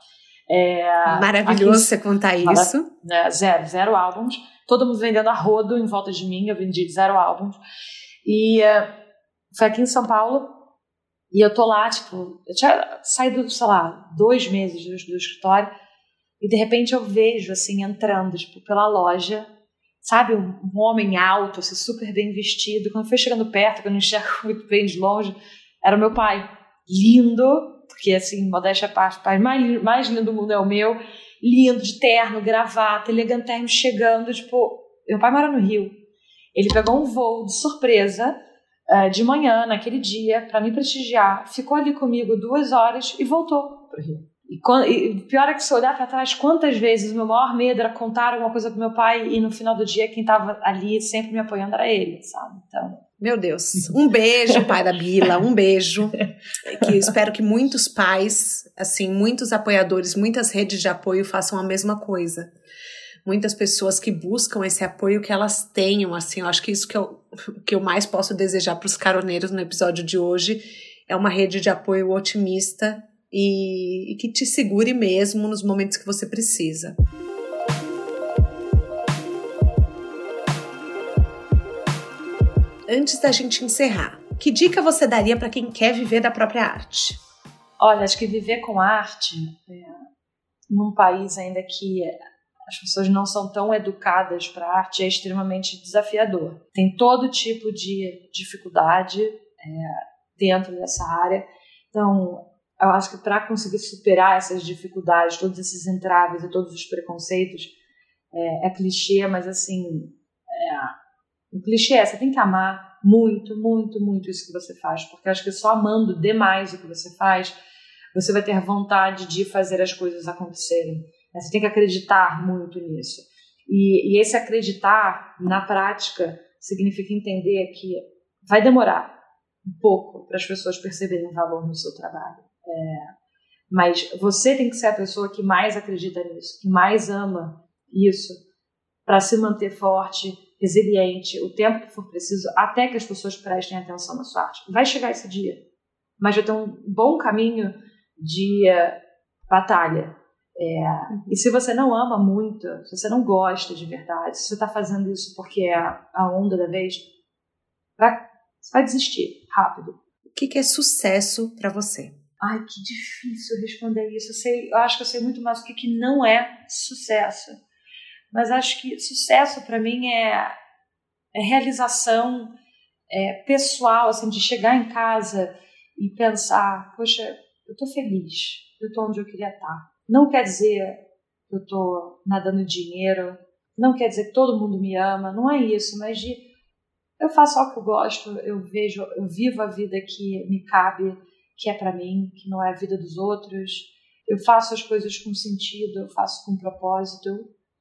É, Maravilhoso aqui, você contar isso. Né, zero, zero álbuns todo mundo vendendo a rodo em volta de mim, eu vendi zero álbuns. E uh, foi aqui em São Paulo, e eu tô lá, tipo, eu tinha saído, sei lá, dois meses do, do escritório, e de repente eu vejo, assim, entrando, tipo, pela loja, sabe, um, homem alto, assim, super bem vestido. Quando foi chegando perto, que eu não enxergo muito bem de longe, era o meu pai. Lindo, porque, assim, modéstia à parte, o pai mais, mais lindo do mundo é o meu lindo, de terno, gravata, elegantérrimo, chegando, tipo, meu pai mora no Rio. Ele pegou um voo de surpresa uh, de manhã, naquele dia, para me prestigiar, ficou ali comigo duas horas e voltou para o Rio. E, e pior é que se olhar para trás, quantas vezes o meu maior medo era contar alguma coisa pro meu pai e no final do dia quem estava ali sempre me apoiando era ele, sabe? Então, meu Deus. Um beijo, pai da Bila, um beijo. Que espero que muitos pais, assim, muitos apoiadores, muitas redes de apoio façam a mesma coisa. Muitas pessoas que buscam esse apoio que elas tenham, assim, eu acho que isso que eu, que eu mais posso desejar para os caroneiros no episódio de hoje é uma rede de apoio otimista e, e que te segure mesmo nos momentos que você precisa. antes da gente encerrar, que dica você daria para quem quer viver da própria arte? Olha, acho que viver com arte, é, num país ainda que as pessoas não são tão educadas para arte, é extremamente desafiador. Tem todo tipo de dificuldade é, dentro dessa área. Então, eu acho que para conseguir superar essas dificuldades, todos esses entraves e todos os preconceitos, é, é clichê, mas assim, é, clichê é, você tem que amar muito, muito, muito isso que você faz, porque acho que só amando demais o que você faz, você vai ter vontade de fazer as coisas acontecerem. Né? Você tem que acreditar muito nisso. E, e esse acreditar, na prática, significa entender que vai demorar um pouco para as pessoas perceberem o valor no seu trabalho. É, mas você tem que ser a pessoa que mais acredita nisso, que mais ama isso, para se manter forte, resiliente, o tempo que for preciso, até que as pessoas prestem atenção na sua arte. Vai chegar esse dia, mas vai ter um bom caminho de uh, batalha. É, e se você não ama muito, se você não gosta de verdade, se você está fazendo isso porque é a onda da vez, vai, vai desistir rápido. O que, que é sucesso para você? Ai, que difícil responder isso. Eu, sei, eu acho que eu sei muito mais o que, que não é sucesso mas acho que sucesso para mim é, é realização é, pessoal, assim, de chegar em casa e pensar, poxa, eu estou feliz, eu estou onde eu queria estar. Tá. Não quer dizer que eu estou nadando dinheiro, não quer dizer que todo mundo me ama, não é isso, mas de eu faço algo que eu gosto, eu vejo, eu vivo a vida que me cabe, que é para mim, que não é a vida dos outros. Eu faço as coisas com sentido, eu faço com propósito,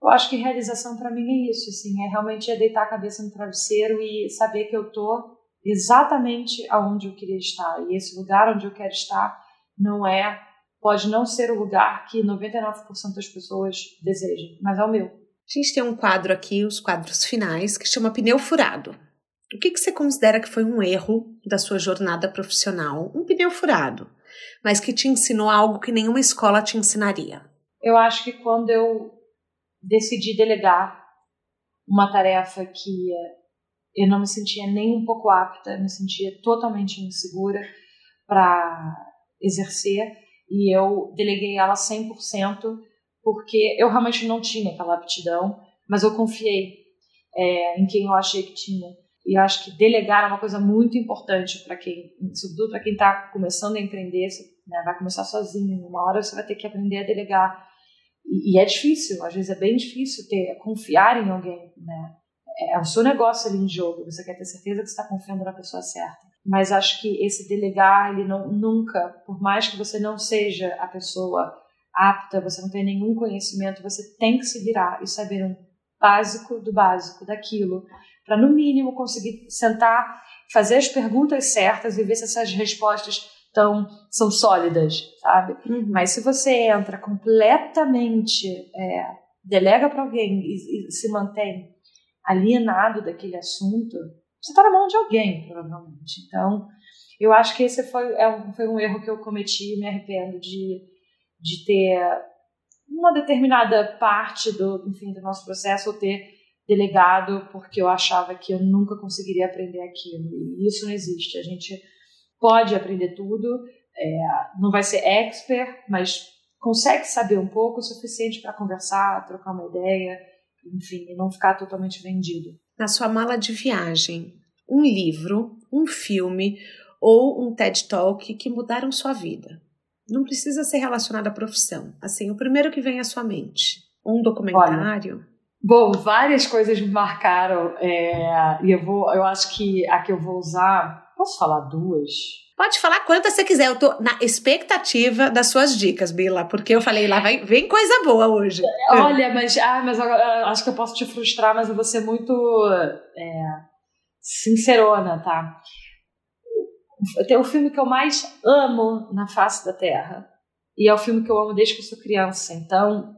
eu acho que realização para mim é isso, assim, é realmente é deitar a cabeça no travesseiro e saber que eu tô exatamente aonde eu queria estar. E esse lugar onde eu quero estar não é, pode não ser o lugar que 99% das pessoas desejam, mas é o meu. A gente tem um quadro aqui, os quadros finais, que chama Pneu Furado. O que, que você considera que foi um erro da sua jornada profissional? Um pneu furado, mas que te ensinou algo que nenhuma escola te ensinaria. Eu acho que quando eu decidi delegar uma tarefa que eu não me sentia nem um pouco apta, me sentia totalmente insegura para exercer e eu deleguei ela 100% porque eu realmente não tinha aquela aptidão, mas eu confiei é, em quem eu achei que tinha. E acho que delegar é uma coisa muito importante para quem, sobretudo para quem está começando a empreender, né, vai começar sozinho, uma hora você vai ter que aprender a delegar. E, e é difícil, às vezes é bem difícil ter confiar em alguém, né? É, é o seu negócio ali em jogo, você quer ter certeza que está confiando na pessoa certa. Mas acho que esse delegar, ele não, nunca, por mais que você não seja a pessoa apta, você não tem nenhum conhecimento, você tem que se virar e saber um básico do básico daquilo, para no mínimo conseguir sentar, fazer as perguntas certas e ver se essas respostas tão, são sólidas, sabe? Uhum. Mas se você entra completamente, é, delega para alguém e, e se mantém alienado daquele assunto, você está na mão de alguém, provavelmente. Então, eu acho que esse foi, é um, foi um erro que eu cometi e me arrependo de, de ter uma determinada parte do, enfim, do nosso processo ou ter delegado porque eu achava que eu nunca conseguiria aprender aquilo. E isso não existe. A gente pode aprender tudo, é, não vai ser expert, mas consegue saber um pouco o suficiente para conversar, trocar uma ideia, enfim, e não ficar totalmente vendido. Na sua mala de viagem, um livro, um filme ou um TED Talk que mudaram sua vida. Não precisa ser relacionado à profissão. Assim, o primeiro que vem à sua mente. Um documentário. Olha, bom, várias coisas me marcaram. É, e eu vou, eu acho que a que eu vou usar. Posso falar duas? Pode falar quantas você quiser. Eu tô na expectativa das suas dicas, Bila, porque eu falei lá, vai, vem coisa boa hoje. Olha, mas, ah, mas agora, acho que eu posso te frustrar, mas eu vou ser muito é, sincerona, tá? Tem o filme que eu mais amo na face da Terra. E é o filme que eu amo desde que eu sou criança. Então,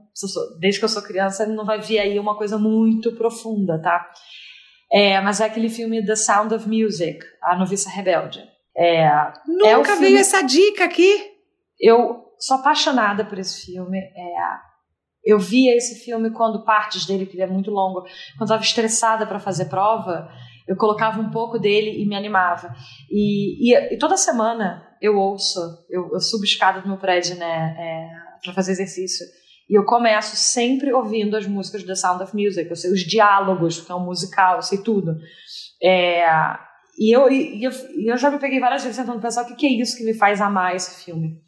desde que eu sou criança, não vai vir aí uma coisa muito profunda, tá? É, mas é aquele filme The Sound of Music, A Noviça Rebelde. É, Nunca é filme... veio essa dica aqui. Eu sou apaixonada por esse filme. É, eu via esse filme quando partes dele, que ele é muito longo, quando estava estressada para fazer prova, eu colocava um pouco dele e me animava. E, e, e toda semana eu ouço, eu, eu subo escada do meu prédio, né, é, para fazer exercício. E eu começo sempre ouvindo as músicas da Sound of Music. Eu sei os diálogos, porque é um musical, eu sei tudo. É, e, eu, e, eu, e eu já me peguei várias vezes tentando pensar o que, que é isso que me faz amar esse filme.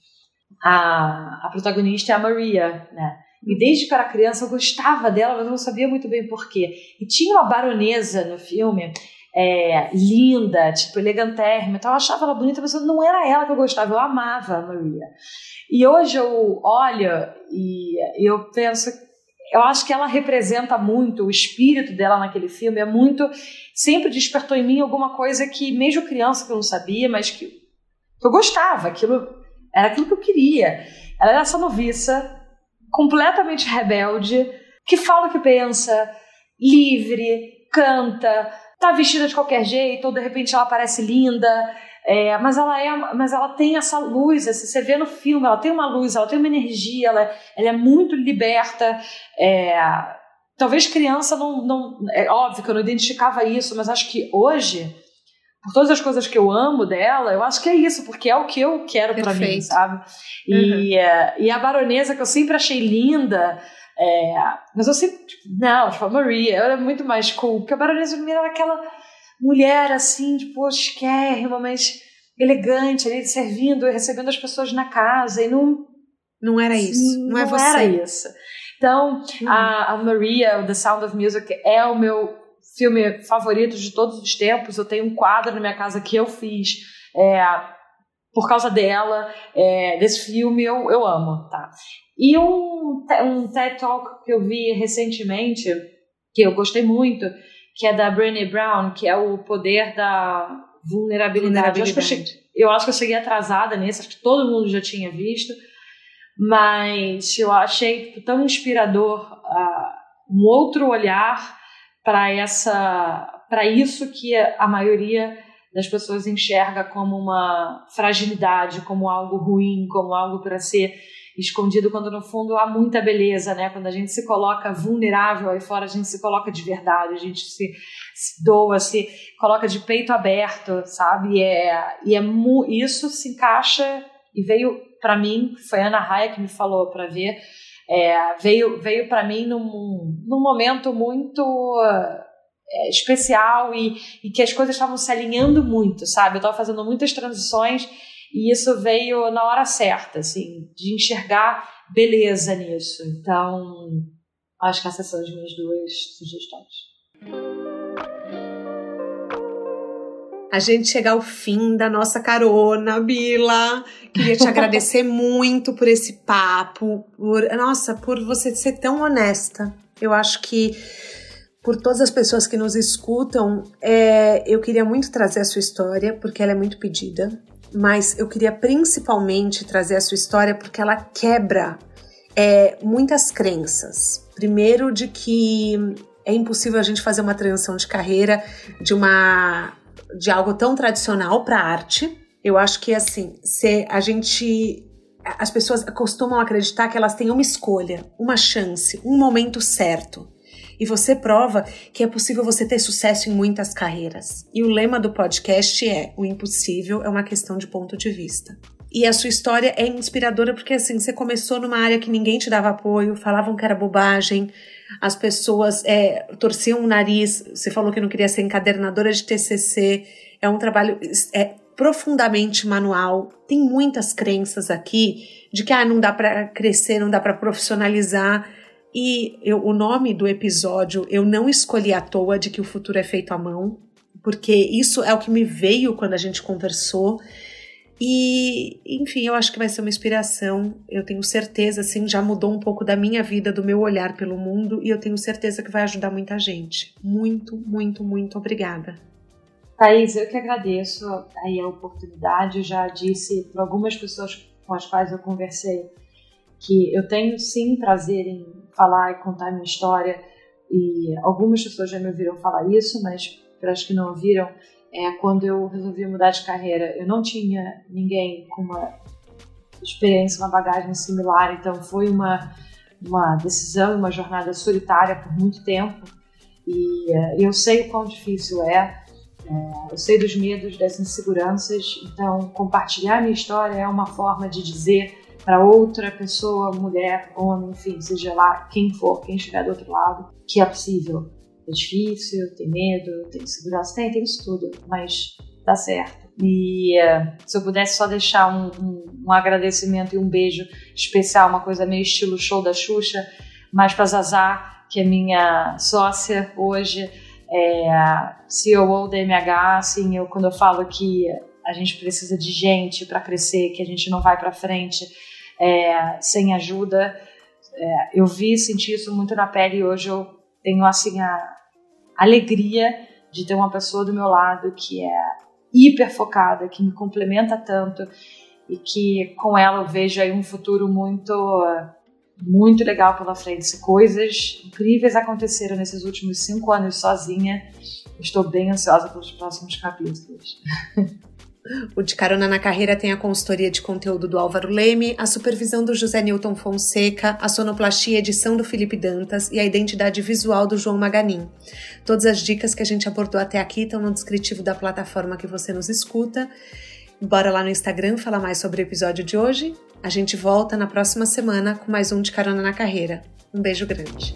A, a protagonista é a Maria, né? E desde que eu era criança eu gostava dela, mas eu não sabia muito bem porquê. E tinha uma baronesa no filme, é, linda, tipo, elegantérrima. Então eu achava ela bonita, mas não era ela que eu gostava, eu amava a Maria. E hoje eu olho e eu penso, eu acho que ela representa muito, o espírito dela naquele filme é muito. Sempre despertou em mim alguma coisa que, mesmo criança, que eu não sabia, mas que, que eu gostava, aquilo era aquilo que eu queria. Ela era essa noviça completamente rebelde, que fala o que pensa, livre, canta, tá vestida de qualquer jeito, ou de repente ela parece linda, é, mas ela é, mas ela tem essa luz, assim, você vê no filme, ela tem uma luz, ela tem uma energia, ela, ela é muito liberta. É, talvez criança não, não, é óbvio que eu não identificava isso, mas acho que hoje, por todas as coisas que eu amo dela, eu acho que é isso, porque é o que eu quero para mim, sabe? E, uhum. é, e a baronesa que eu sempre achei linda, é, mas eu sempre, tipo, não, tipo, a Maria, ela é muito mais cool, porque a baronesa era aquela mulher assim, tipo, esquérrima, mas elegante, ali servindo e recebendo as pessoas na casa, e não. Não era isso, não, não é você. Era isso. Então, hum. a, a Maria, The Sound of Music, é o meu filme favorito de todos os tempos. Eu tenho um quadro na minha casa que eu fiz é, por causa dela, é, desse filme, eu, eu amo, tá? E um, um TED Talk que eu vi recentemente, que eu gostei muito, que é da Brené Brown, que é o poder da vulnerabilidade. vulnerabilidade. Eu, acho que eu, cheguei, eu acho que eu cheguei atrasada nesse, acho que todo mundo já tinha visto, mas eu achei tão inspirador uh, um outro olhar para essa para isso que a maioria das pessoas enxerga como uma fragilidade, como algo ruim, como algo para ser escondido, quando no fundo há muita beleza, né? Quando a gente se coloca vulnerável aí fora, a gente se coloca de verdade, a gente se, se doa, se coloca de peito aberto, sabe? E é, e é isso se encaixa e veio para mim, foi a Ana Raia que me falou para ver, é, veio veio para mim num, num momento muito é, especial e, e que as coisas estavam se alinhando muito, sabe? Eu estava fazendo muitas transições e isso veio na hora certa, assim, de enxergar beleza nisso. Então, acho que essas são as minhas duas sugestões. A gente chega ao fim da nossa carona, Bila. Queria te agradecer muito por esse papo, por nossa, por você ser tão honesta. Eu acho que por todas as pessoas que nos escutam, é, eu queria muito trazer a sua história, porque ela é muito pedida, mas eu queria principalmente trazer a sua história porque ela quebra é, muitas crenças. Primeiro, de que é impossível a gente fazer uma transição de carreira de uma de algo tão tradicional para arte. Eu acho que assim, se a gente as pessoas costumam acreditar que elas têm uma escolha, uma chance, um momento certo. E você prova que é possível você ter sucesso em muitas carreiras. E o lema do podcast é: o impossível é uma questão de ponto de vista. E a sua história é inspiradora porque assim, você começou numa área que ninguém te dava apoio, falavam que era bobagem, as pessoas é, torciam o nariz, você falou que não queria ser encadernadora de TCC, é um trabalho é, profundamente manual, tem muitas crenças aqui de que ah, não dá para crescer, não dá para profissionalizar, e eu, o nome do episódio eu não escolhi à toa de que o futuro é feito à mão, porque isso é o que me veio quando a gente conversou. E, enfim, eu acho que vai ser uma inspiração. Eu tenho certeza, assim, já mudou um pouco da minha vida, do meu olhar pelo mundo, e eu tenho certeza que vai ajudar muita gente. Muito, muito, muito obrigada. Thaís, eu que agradeço aí a oportunidade. Eu já disse para algumas pessoas com as quais eu conversei que eu tenho sim prazer em falar e contar minha história. E algumas pessoas já me ouviram falar isso, mas para as que não ouviram, é quando eu resolvi mudar de carreira, eu não tinha ninguém com uma experiência, uma bagagem similar, então foi uma uma decisão, uma jornada solitária por muito tempo. E uh, eu sei o quão difícil é, é, eu sei dos medos, das inseguranças, então compartilhar minha história é uma forma de dizer para outra pessoa, mulher, homem, enfim, seja lá quem for, quem estiver do outro lado, que é possível. É difícil, tem medo, tem insegurança, tem, tem isso tudo, mas dá certo. E uh, se eu pudesse só deixar um, um, um, agradecimento e um beijo especial, uma coisa meio estilo show da Xuxa, mais para Zazá, que é minha sócia hoje, é CEO da MH, assim, eu, quando eu falo que a gente precisa de gente para crescer, que a gente não vai para frente, é, sem ajuda. É, eu vi, senti isso muito na pele e hoje eu tenho assim a alegria de ter uma pessoa do meu lado que é hiper focada, que me complementa tanto e que com ela eu vejo aí um futuro muito muito legal pela frente. Coisas incríveis aconteceram nesses últimos cinco anos sozinha. Estou bem ansiosa pelos próximos capítulos. O De Carona na Carreira tem a consultoria de conteúdo do Álvaro Leme, a supervisão do José Newton Fonseca, a sonoplastia e edição do Felipe Dantas e a identidade visual do João Maganin. Todas as dicas que a gente abordou até aqui estão no descritivo da plataforma que você nos escuta. Bora lá no Instagram falar mais sobre o episódio de hoje. A gente volta na próxima semana com mais um De Carona na Carreira. Um beijo grande.